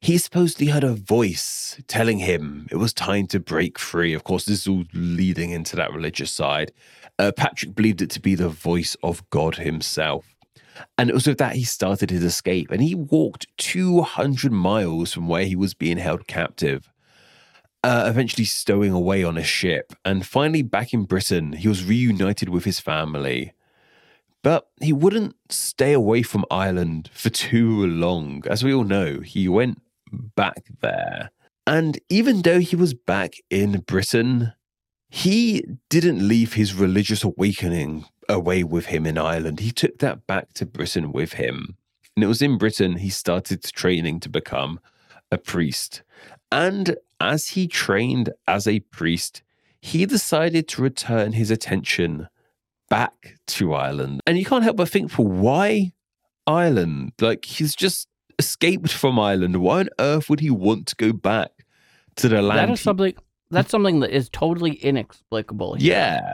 he supposedly heard a voice telling him it was time to break free. Of course, this is all leading into that religious side. Uh, Patrick believed it to be the voice of God himself. And it was with that he started his escape. And he walked 200 miles from where he was being held captive, uh, eventually stowing away on a ship. And finally, back in Britain, he was reunited with his family. But he wouldn't stay away from Ireland for too long. As we all know, he went back there. And even though he was back in Britain, he didn't leave his religious awakening away with him in Ireland. He took that back to Britain with him. And it was in Britain he started training to become a priest. And as he trained as a priest, he decided to return his attention back to Ireland. And you can't help but think, for why Ireland? Like, he's just escaped from Ireland. Why on earth would he want to go back to the land? That is something. That's something that is totally inexplicable. Here. Yeah.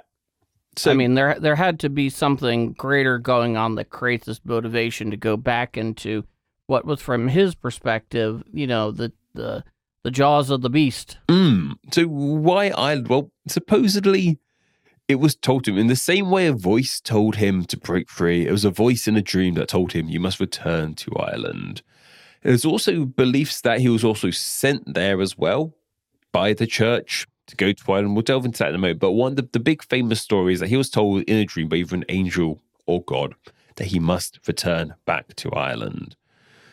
So I mean, there there had to be something greater going on that creates this motivation to go back into what was, from his perspective, you know, the the the jaws of the beast. Mm. So why Ireland? Well, supposedly it was told to him in the same way a voice told him to break free. It was a voice in a dream that told him you must return to Ireland. There's also beliefs that he was also sent there as well by the church to go to Ireland. We'll delve into that in a moment. But one of the, the big famous stories that he was told in a dream by either an angel or God that he must return back to Ireland.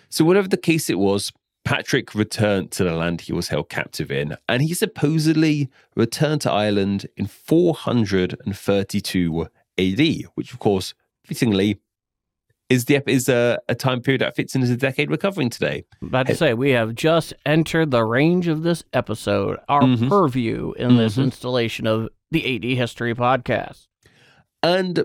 So, whatever the case it was, Patrick returned to the land he was held captive in, and he supposedly returned to Ireland in 432 AD, which, of course, fittingly is the is a, a time period that fits in as a decade we're today. About to say, we have just entered the range of this episode, our mm-hmm. purview in mm-hmm. this installation of the AD History podcast. And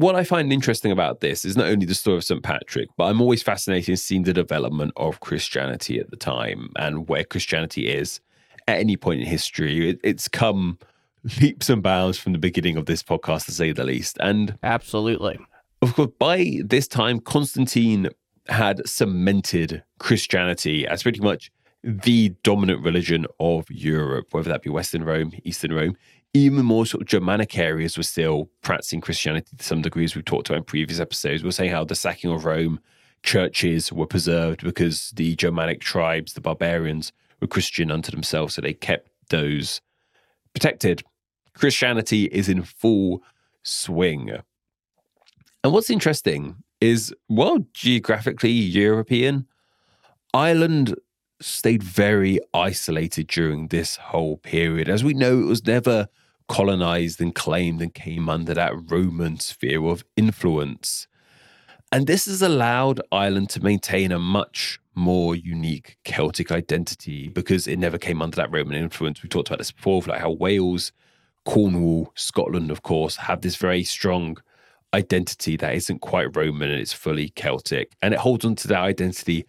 what I find interesting about this is not only the story of St. Patrick, but I'm always fascinated in seeing the development of Christianity at the time and where Christianity is at any point in history. It, it's come leaps and bounds from the beginning of this podcast, to say the least. And absolutely of course, by this time, Constantine had cemented Christianity as pretty much the dominant religion of Europe, whether that be Western Rome, Eastern Rome. Even more sort of Germanic areas were still practicing Christianity to some degree, as we've talked about in previous episodes. We are saying how the sacking of Rome, churches were preserved because the Germanic tribes, the barbarians, were Christian unto themselves, so they kept those protected. Christianity is in full swing. And what's interesting is, well, geographically European, Ireland stayed very isolated during this whole period. As we know, it was never colonized and claimed and came under that Roman sphere of influence. And this has allowed Ireland to maintain a much more unique Celtic identity because it never came under that Roman influence. We talked about this before, like how Wales, Cornwall, Scotland, of course, have this very strong identity that isn't quite Roman and it's fully Celtic. And it holds on to that identity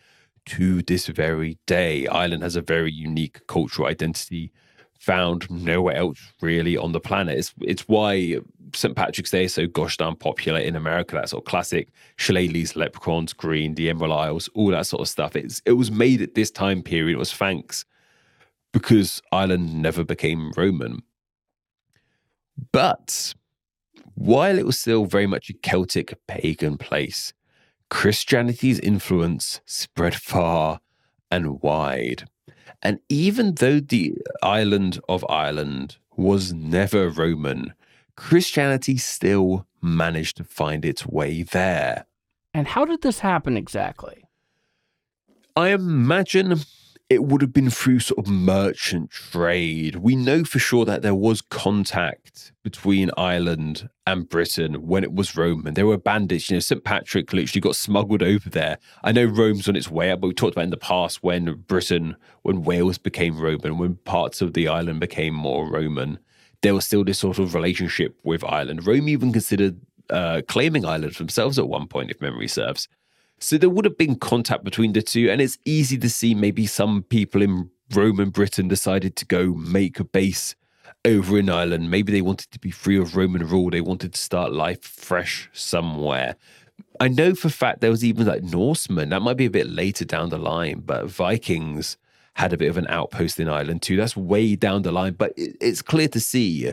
to this very day. Ireland has a very unique cultural identity found nowhere else really on the planet. It's, it's why St. Patrick's Day, is so gosh darn popular in America. That sort of classic shillelaghs, leprechauns, green, the Emerald Isles, all that sort of stuff. It's, it was made at this time period. It was thanks because Ireland never became Roman. But while it was still very much a Celtic pagan place, Christianity's influence spread far and wide. And even though the island of Ireland was never Roman, Christianity still managed to find its way there. And how did this happen exactly? I imagine it would have been through sort of merchant trade. We know for sure that there was contact between Ireland and Britain when it was Roman. There were bandits. You know, St. Patrick literally got smuggled over there. I know Rome's on its way up, but we talked about in the past when Britain, when Wales became Roman, when parts of the island became more Roman, there was still this sort of relationship with Ireland. Rome even considered uh, claiming Ireland for themselves at one point, if memory serves. So there would have been contact between the two, and it's easy to see maybe some people in Rome and Britain decided to go make a base over in Ireland. Maybe they wanted to be free of Roman rule. They wanted to start life fresh somewhere. I know for fact there was even like Norsemen. That might be a bit later down the line, but Vikings had a bit of an outpost in Ireland too. That's way down the line, but it's clear to see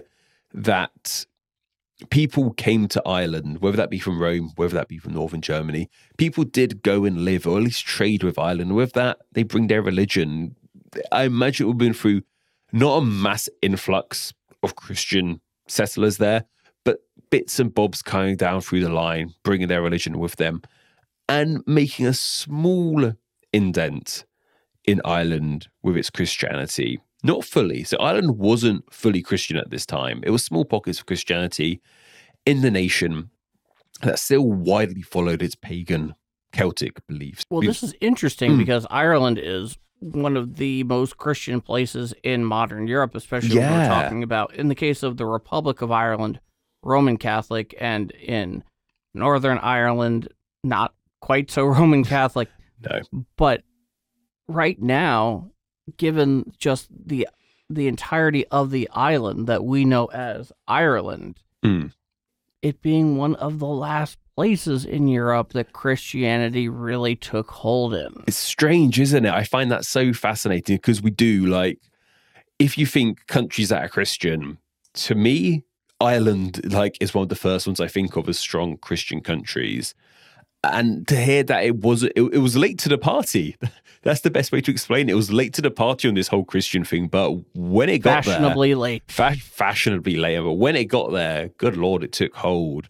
that people came to Ireland, whether that be from Rome, whether that be from northern Germany. People did go and live, or at least trade with Ireland. With that, they bring their religion. I imagine it would have been through not a mass influx of Christian settlers there, but bits and bobs coming down through the line, bringing their religion with them, and making a small indent in Ireland with its Christianity. Not fully. So Ireland wasn't fully Christian at this time. It was small pockets of Christianity in the nation that still widely followed its pagan Celtic beliefs. Well, this is interesting mm. because Ireland is one of the most Christian places in modern Europe, especially yeah. when we're talking about, in the case of the Republic of Ireland, Roman Catholic, and in Northern Ireland, not quite so Roman Catholic. no. But right now, given just the the entirety of the island that we know as Ireland, mm. it being one of the last places in Europe that Christianity really took hold in. It's strange, isn't it? I find that so fascinating because we do like if you think countries that are Christian, to me, Ireland like is one of the first ones I think of as strong Christian countries and to hear that it was it, it, was late to the party. That's the best way to explain it. It was late to the party on this whole christian thing but when it got fashionably there, late. fa- fashionably late but when it got there good lord it took hold.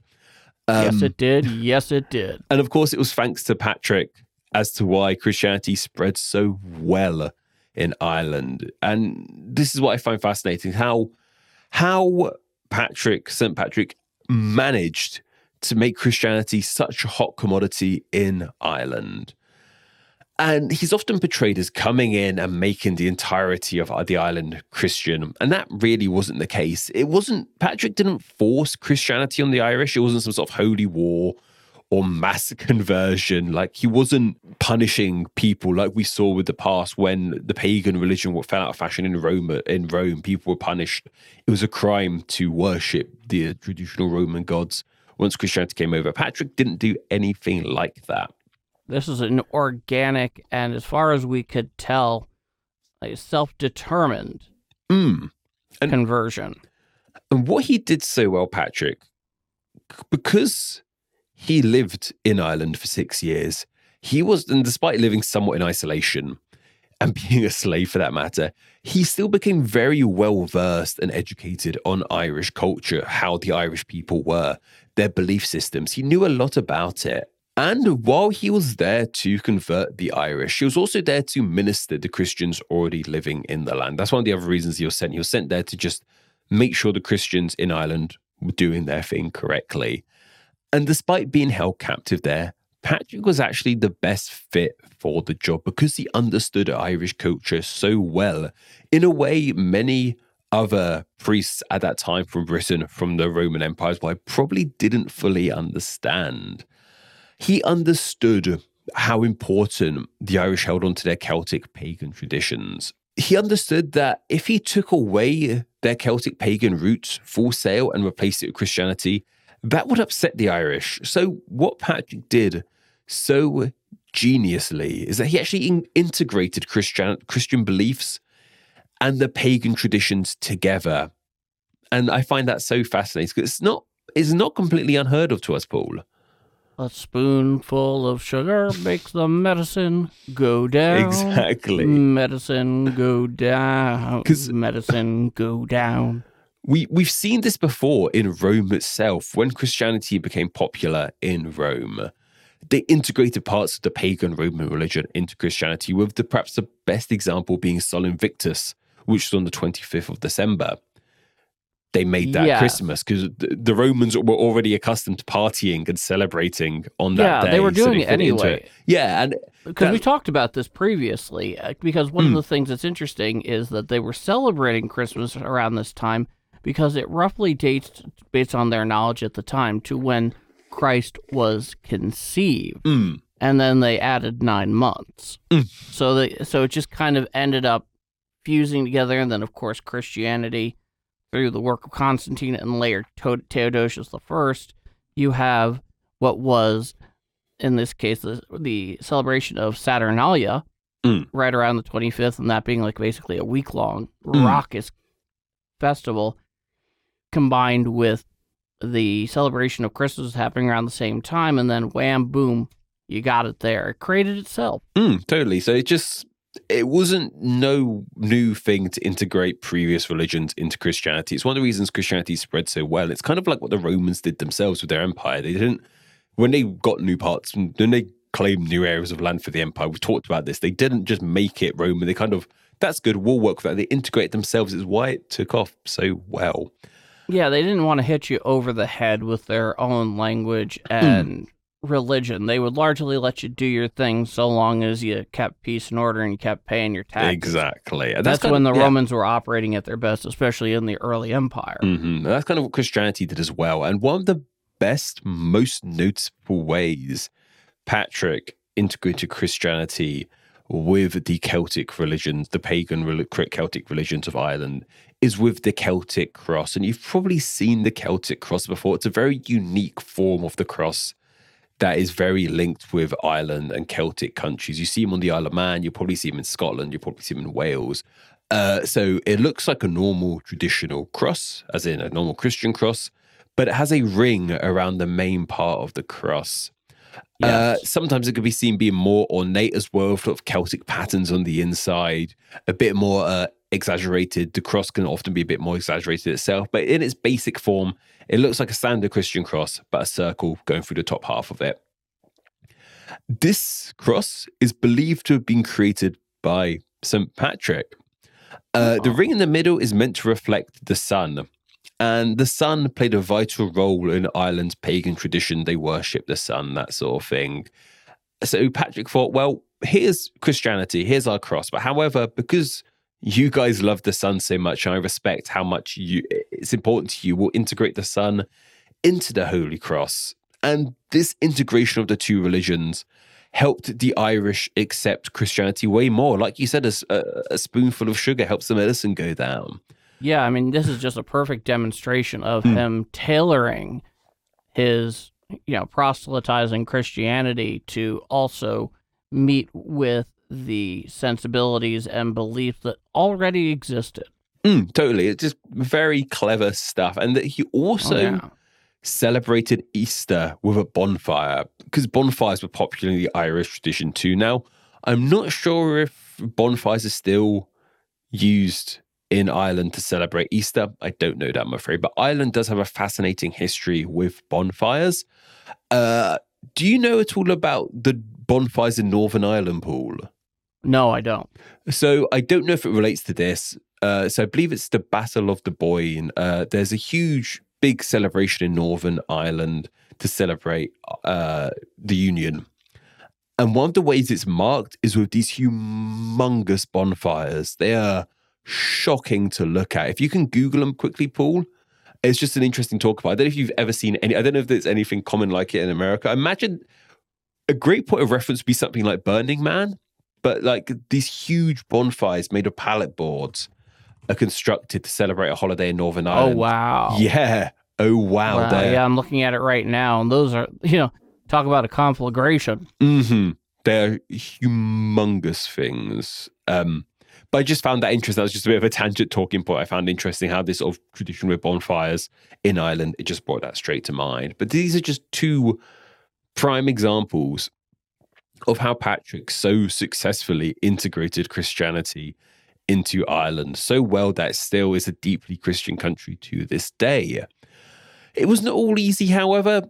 Um, yes it did. Yes it did. and of course it was thanks to patrick as to why christianity spread so well in ireland. And this is what i find fascinating how how patrick st patrick managed to make Christianity such a hot commodity in Ireland. And he's often portrayed as coming in and making the entirety of the island Christian. And that really wasn't the case. It wasn't, Patrick didn't force Christianity on the Irish. It wasn't some sort of holy war or mass conversion. Like he wasn't punishing people like we saw with the past when the pagan religion fell out of fashion in Rome. In Rome, people were punished. It was a crime to worship the traditional Roman gods once Christianity came over. Patrick didn't do anything like that. This is an organic and, as far as we could tell, a self determined mm. conversion. And what he did so well, Patrick, because he lived in Ireland for six years, he was, and despite living somewhat in isolation, and being a slave for that matter, he still became very well versed and educated on Irish culture, how the Irish people were, their belief systems. He knew a lot about it. And while he was there to convert the Irish, he was also there to minister to Christians already living in the land. That's one of the other reasons he was sent. He was sent there to just make sure the Christians in Ireland were doing their thing correctly. And despite being held captive there, Patrick was actually the best fit for the job because he understood Irish culture so well. In a way, many other priests at that time from Britain, from the Roman Empire's why probably didn't fully understand. He understood how important the Irish held on to their Celtic pagan traditions. he understood that if he took away their Celtic pagan roots full sail and replaced it with Christianity, that would upset the Irish. So, what Patrick did so geniusly is that he actually in- integrated Christian, Christian beliefs and the pagan traditions together. And I find that so fascinating because it's not, it's not completely unheard of to us, Paul. A spoonful of sugar makes the medicine go down. Exactly. Medicine go down. 'Cause- medicine go down. We we've seen this before in Rome itself. When Christianity became popular in Rome, they integrated parts of the pagan Roman religion into Christianity, with the perhaps the best example being Sol Invictus, which was on the 25th of December. They made that Yeah. Christmas because the, the Romans were already accustomed to partying and celebrating on that Yeah, day. they were so doing it fit into anyway. Yeah, and Because we talked about this previously. uh, Because one Hmm. of the things that's interesting is that they were celebrating Christmas around this time because it roughly dates, based on their knowledge at the time, to when Christ was conceived. mm, and then they added nine months. Mm. So they so it just kind of ended up fusing together, and then of course Christianity through the work of Constantine and later To- Theodosius the First, you have what was in this case the, the celebration of Saturnalia, Mm. right around the twenty fifth, and that being like basically a week long Mm. raucous festival, combined with the celebration of Christmas was happening around the same time, and then wham, boom, you got it there. It created itself. Mm, totally. So it just it wasn't no new thing to integrate previous religions into Christianity. It's one of the reasons Christianity spread so well. It's kind of like what the Romans did themselves with their empire. They didn't when they got new parts when they claimed new areas of land for the empire. We've talked about this. They didn't just make it Roman. They kind of that's good. We'll work that. They integrate themselves. Is why it took off so well. Yeah, they didn't want to hit you over the head with their own language and religion. They would largely let you do your thing so long as you kept peace and order and you kept paying your taxes. Exactly. And That's, kind when the yeah. Romans were operating at their best, especially in the early empire. hmm That's kind of what Christianity did as well. And one of the best, most noticeable ways Patrick integrated Christianity with the Celtic religions, the pagan Celtic religions of Ireland, is with the Celtic cross. And you've probably seen the Celtic cross before. It's a very unique form of the cross that is very linked with Ireland and Celtic countries. You see them on the Isle of Man, you probably see them in Scotland, you probably see them in Wales. Uh, so it looks like a normal traditional cross, as in a normal Christian cross, but it has a ring around the main part of the cross. Uh, sometimes it could be seen being more ornate as well, with sort of Celtic patterns on the inside, a bit more uh, exaggerated. The cross can often be a bit more exaggerated itself, but in its basic form, it looks like a standard Christian cross, but a circle going through the top half of it. This cross is believed to have been created by St. Patrick. Uh, the Oh. ring in the middle is meant to reflect the sun. And the sun played a vital role in Ireland's pagan tradition. They worship the sun, that sort of thing. So Patrick thought, well, here's Christianity, here's our cross. But however, because you guys love the sun so much, and I respect how much you it's important to you, we'll integrate the sun into the Holy Cross. And this integration of the two religions helped the Irish accept Christianity way more. Like you said, a spoonful of sugar helps the medicine go down. Yeah, I mean, this is just a perfect demonstration of Hmm. him tailoring his, you know, proselytizing Christianity to also meet with the sensibilities and beliefs that already existed. Mm, totally. It's just very clever stuff. And that he also Oh, yeah. celebrated Easter with a bonfire because bonfires were popular in the Irish tradition too. Now, I'm not sure if bonfires are still used in Ireland to celebrate Easter. I don't know that, I'm afraid. But Ireland does have a fascinating history with bonfires. Uh, do you know at all about the bonfires in Northern Ireland, Paul? No, I don't. So I don't know if it relates to this. Uh, so I believe it's the Battle of the Boyne. Uh, there's a huge, big celebration in Northern Ireland to celebrate uh, the Union. And one of the ways it's marked is with these humongous bonfires. They are shocking to look at. If you can Google them quickly, Paul, it's just an interesting talk about. I don't know if you've ever seen any. I don't know if there's anything common like it in America. Imagine a great point of reference would be something like Burning Man but like these huge bonfires made of pallet boards are constructed to celebrate a holiday in Northern Ireland. Oh wow. Yeah. Oh wow. Wow, They're, yeah, I'm looking at it right now, and those are you know talk about a conflagration. hmm They're humongous things. Um, but I just found that interesting. That was just a bit of a tangent talking point. I found interesting how this sort of tradition with bonfires in Ireland, it just brought that straight to mind. But these are just two prime examples of how Patrick so successfully integrated Christianity into Ireland so well that it still is a deeply Christian country to this day. It wasn't all easy, however.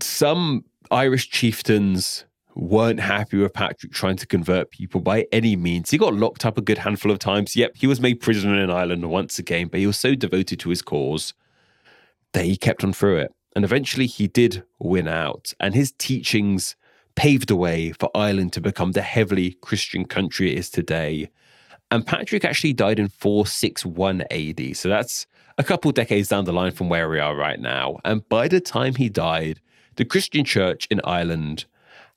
Some Irish chieftains weren't happy with Patrick trying to convert people by any means. He got locked up a good handful of times. Yep, he was made prisoner in Ireland once again, but he was so devoted to his cause that he kept on through it. And eventually he did win out. And his teachings paved the way for Ireland to become the heavily Christian country it is today. And Patrick actually died in 461 AD. So that's a couple decades down the line from where we are right now. And by the time he died, the Christian church in Ireland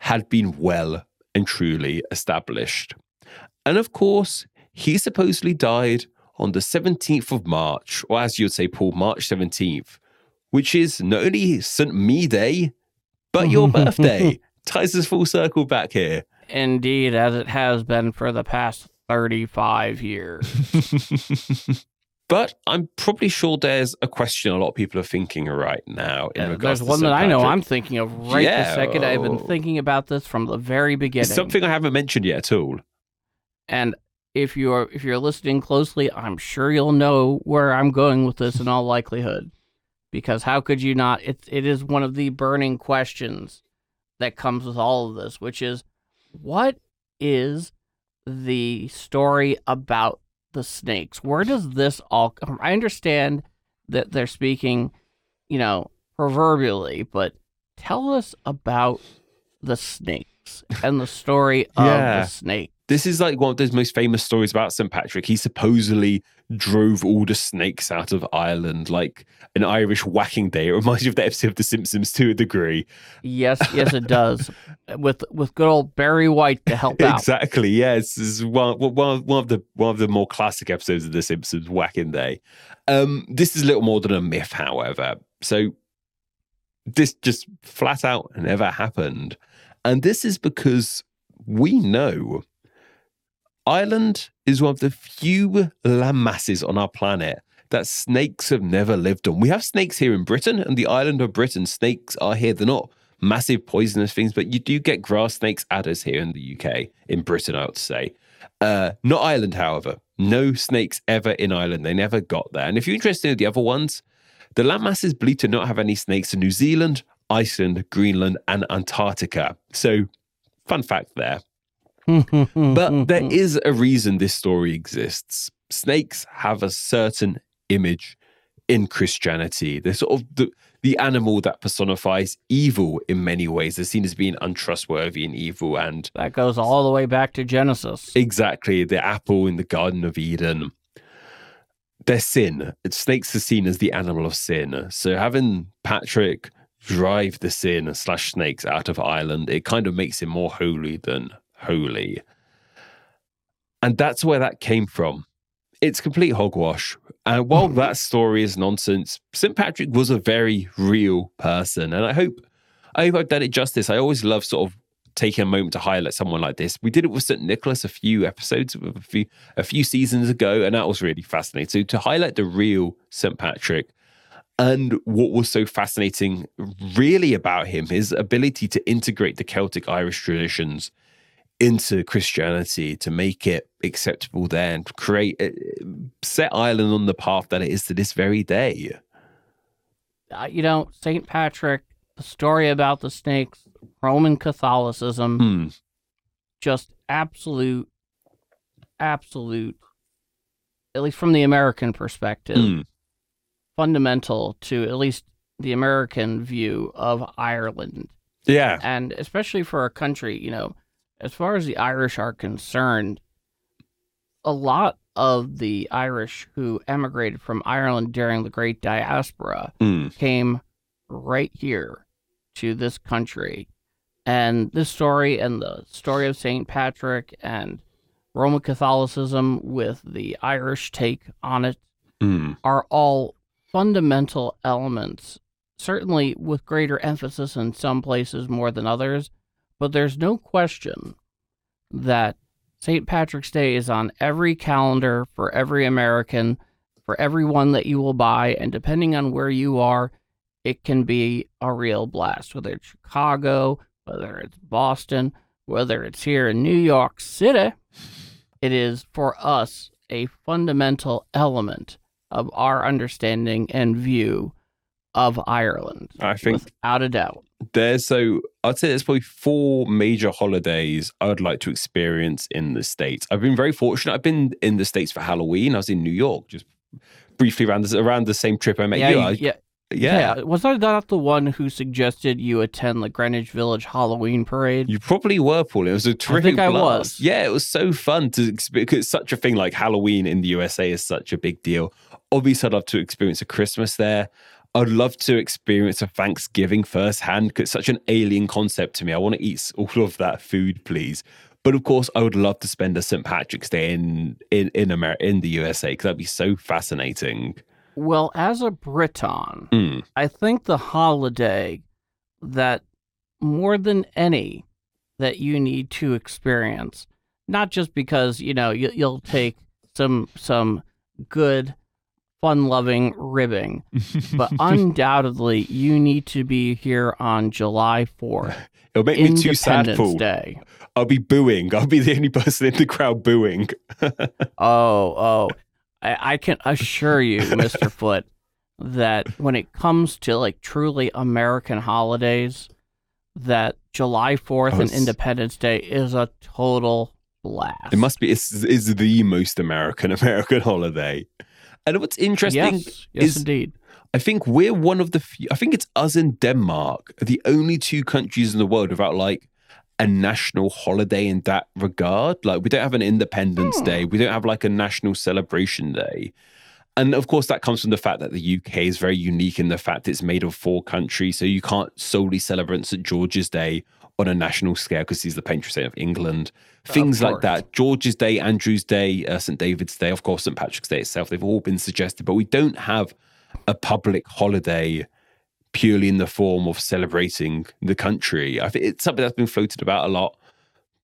had been well and truly established. And of course, he supposedly died on the 17th of March, or as you'd say, Paul, March 17th, which is not only St. Me Day, but your birthday. Ties us full circle back here. Indeed, as it has been for the past 35 years. But I'm probably sure there's a question a lot of people are thinking right now. In Uh, regards There's one St. that I know I'm thinking of right Yeah, this second. I've been oh. thinking about this from the very beginning. It's something I haven't mentioned yet at all. and if you're if you're listening closely, I'm sure you'll know where I'm going with this in all likelihood. Because how could you not? It it is one of the burning questions that comes with all of this, which is what is the story about the snakes? Where does this all come? I understand that they're speaking, you know, proverbially, but tell us about the snakes and the story of the snake. This is like one of those most famous stories about St. Patrick. He supposedly drove all the snakes out of Ireland like an Irish whacking day. It reminds you of the episode of The Simpsons to a degree. Yes, yes, it does. with with good old Barry White to help out. Exactly. Yes, this is one, one, one of the one of the more classic episodes of The Simpsons, Whacking Day. Um, this is a little more than a myth, however. So this just flat out never happened, and this is because we know Ireland is one of the few land masses on our planet that snakes have never lived on. We have snakes here in Britain, and the island of Britain, snakes are here. They're not massive poisonous things, but you do get grass snakes, adders here in the UK, in Britain, I would say. Uh, not Ireland, however. No snakes ever in Ireland. They never got there. And if you're interested in the other ones, the land masses believed to not have any snakes in New Zealand, Iceland, Greenland, and Antarctica. So, fun fact there. But there is a reason this story exists. Snakes have a certain image in Christianity. They're sort of the, the animal that personifies evil in many ways. They're seen as being untrustworthy and evil. And that goes all the way back to Genesis. exactly, the apple in the Garden of Eden. They're sin. Snakes are seen as the animal of sin. So having Patrick drive the sin slash snakes out of Ireland, it kind of makes him more holy than holy. And that's where that came from. It's complete hogwash. And while that story is nonsense, St. Patrick was a very real person. And I hope I hope I've done it justice. I always love sort of taking a moment to highlight someone like this. We did it with St. Nicholas a few episodes, a few a few seasons ago, and that was really fascinating. So to highlight the real St. Patrick and what was so fascinating really about him, his ability to integrate the Celtic Irish traditions into Christianity to make it acceptable there and create uh, set Ireland on the path that it is to this very day. Uh, you know, Saint Patrick, the story about the snakes, Roman Catholicism, Hmm. just absolute, absolute. At least from the American perspective, Hmm. fundamental to at least the American view of Ireland. Yeah. and especially for a country, you know, as far as the Irish are concerned, a lot of the Irish who emigrated from Ireland during the Great Diaspora Hmm. came right here to this country And this story and the story of St. Patrick and Roman Catholicism with the Irish take on it Mm. are all fundamental elements, certainly with greater emphasis in some places more than others. But there's no question that St. Patrick's Day is on every calendar for every American, for everyone that you will buy. And depending on where you are, it can be a real blast, whether it's Chicago, whether it's Boston, whether it's here in New York City. It is for us a fundamental element of our understanding and view of Ireland. I think without a doubt. there's so I'd say there's probably four major holidays I would like to experience in the States. I've been very fortunate. I've been in the States for Halloween. I was in New York just briefly around this, around the same trip I met yeah, you. I- yeah, yeah. yeah. Was I not the one who suggested you attend the Greenwich Village Halloween parade? You probably were, Paul. It was a terrific think I was. Yeah, it was so fun to experience. Because such a thing like Halloween in the USA is such a big deal. Obviously, I'd love to experience a Christmas there. I'd love to experience a Thanksgiving firsthand because it's such an alien concept to me. I want to eat all of that food, please. But of course, I would love to spend a St. Patrick's Day in in in America, in the USA, because that'd be so fascinating. Well, as a Briton, Mm. I think the holiday that more than any that you need to experience, not just because you know you, you'll take some some good, fun-loving ribbing, but undoubtedly you need to be here on July fourth, It'll make me too sad, Paul. Day. I'll be booing. I'll be the only person in the crowd booing. Oh, oh. I, I can assure you, Mr. Foote, that when it comes to like truly American holidays, that July 4th Oh, and Independence Day is a total blast. It must be. It's, it's the most American American holiday. And what's interesting, Yes, yes, is- indeed. I think we're one of the few. I think it's us and Denmark, the only two countries in the world without like a national holiday in that regard. Like we don't have an Independence Hmm. Day. We don't have like a national celebration day. And of course, that comes from the fact that the UK is very unique in the fact it's made of four countries. So you can't solely celebrate St. George's Day on a national scale because he's the patron saint of England. Things like that. George's Day, Andrew's Day, uh, St. David's Day, of course, St. Patrick's Day itself, they've all been suggested, but we don't have a public holiday purely in the form of celebrating the country. I think it's something that's been floated about a lot,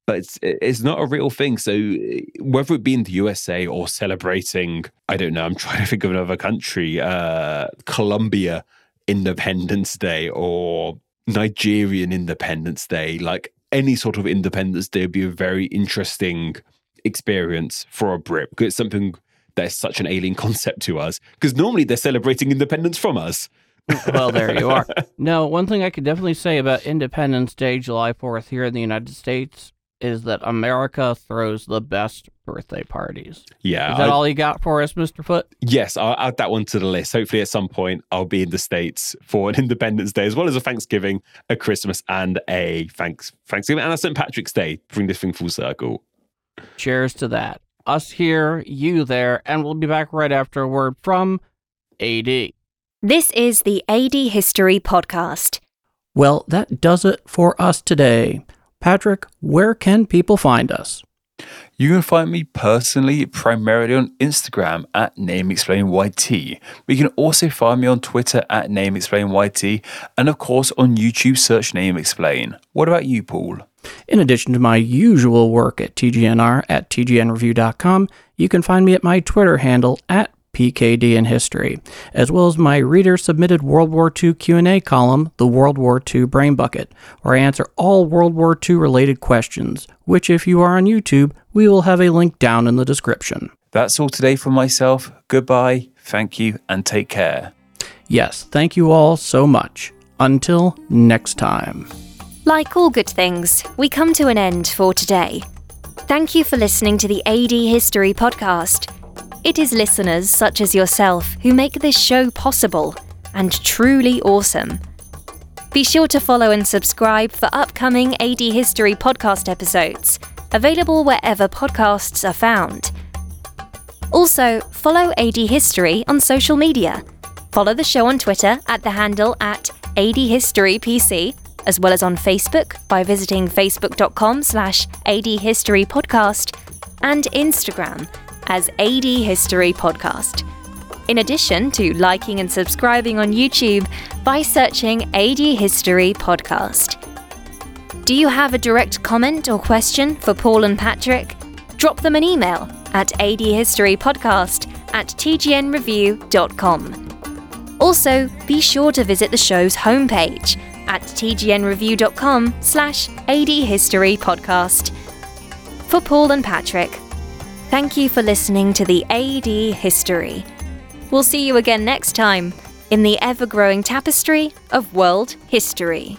but it's it's not a real thing. So whether it be in the USA or celebrating, I don't know. I'm trying to think of another country, uh, Colombia Independence Day or Nigerian Independence Day, like any sort of Independence Day would be a very interesting experience for a Brit because it's something that's such an alien concept to us. Because normally they're celebrating independence from us. well, there you are. No, one thing I could definitely say about Independence Day, July 4th, here in the United States, is that America throws the best birthday parties. Yeah, Is that I- all you got for us, Mr. Foote? Yes, I'll add that one to the list. Hopefully, at some point, I'll be in the States for an Independence Day, as well as a Thanksgiving, a Christmas, and a thanks Thanksgiving and a St. Patrick's Day. Bring this thing full circle. Cheers to that. Us here, you there, and we'll be back right after a word from AD. This is the AD History Podcast. Well, that does it for us today. Patrick, where can people find us? You can find me personally primarily on Instagram at NameExplainYT. But you can also find me on Twitter at NameExplainYT and of course on YouTube search NameExplain. What about you, Paul? In addition to my usual work at TGNR at TGNReview.com, you can find me at my Twitter handle at PKD in History, as well as my reader-submitted World War II Q&A column, The World War II Brain Bucket, where I answer all World War II related questions, which if you are on YouTube, we will have a link down in the description. That's all today from myself. Goodbye, thank you, and take care. Yes, thank you all so much. Until next time. Like all good things, we come to an end for today. Thank you for listening to the AD History Podcast. It is listeners such as yourself who make this show possible and truly awesome. Be sure to follow and subscribe for upcoming AD History podcast episodes, available wherever podcasts are found. Also, follow AD History on social media. Follow the show on Twitter at the handle at AD History PC as well as on Facebook by visiting facebook.com slash adhistorypodcast and Instagram as AD History Podcast. In addition to liking and subscribing on YouTube by searching AD History Podcast. Do you have a direct comment or question for Paul and Patrick? Drop them an email at adhistorypodcast at tgnreview.com. Also, be sure to visit the show's homepage at tgnreview.com slash adhistorypodcast. For Paul and Patrick, thank you for listening to the AD History. We'll see you again next time in the ever growing tapestry of world history.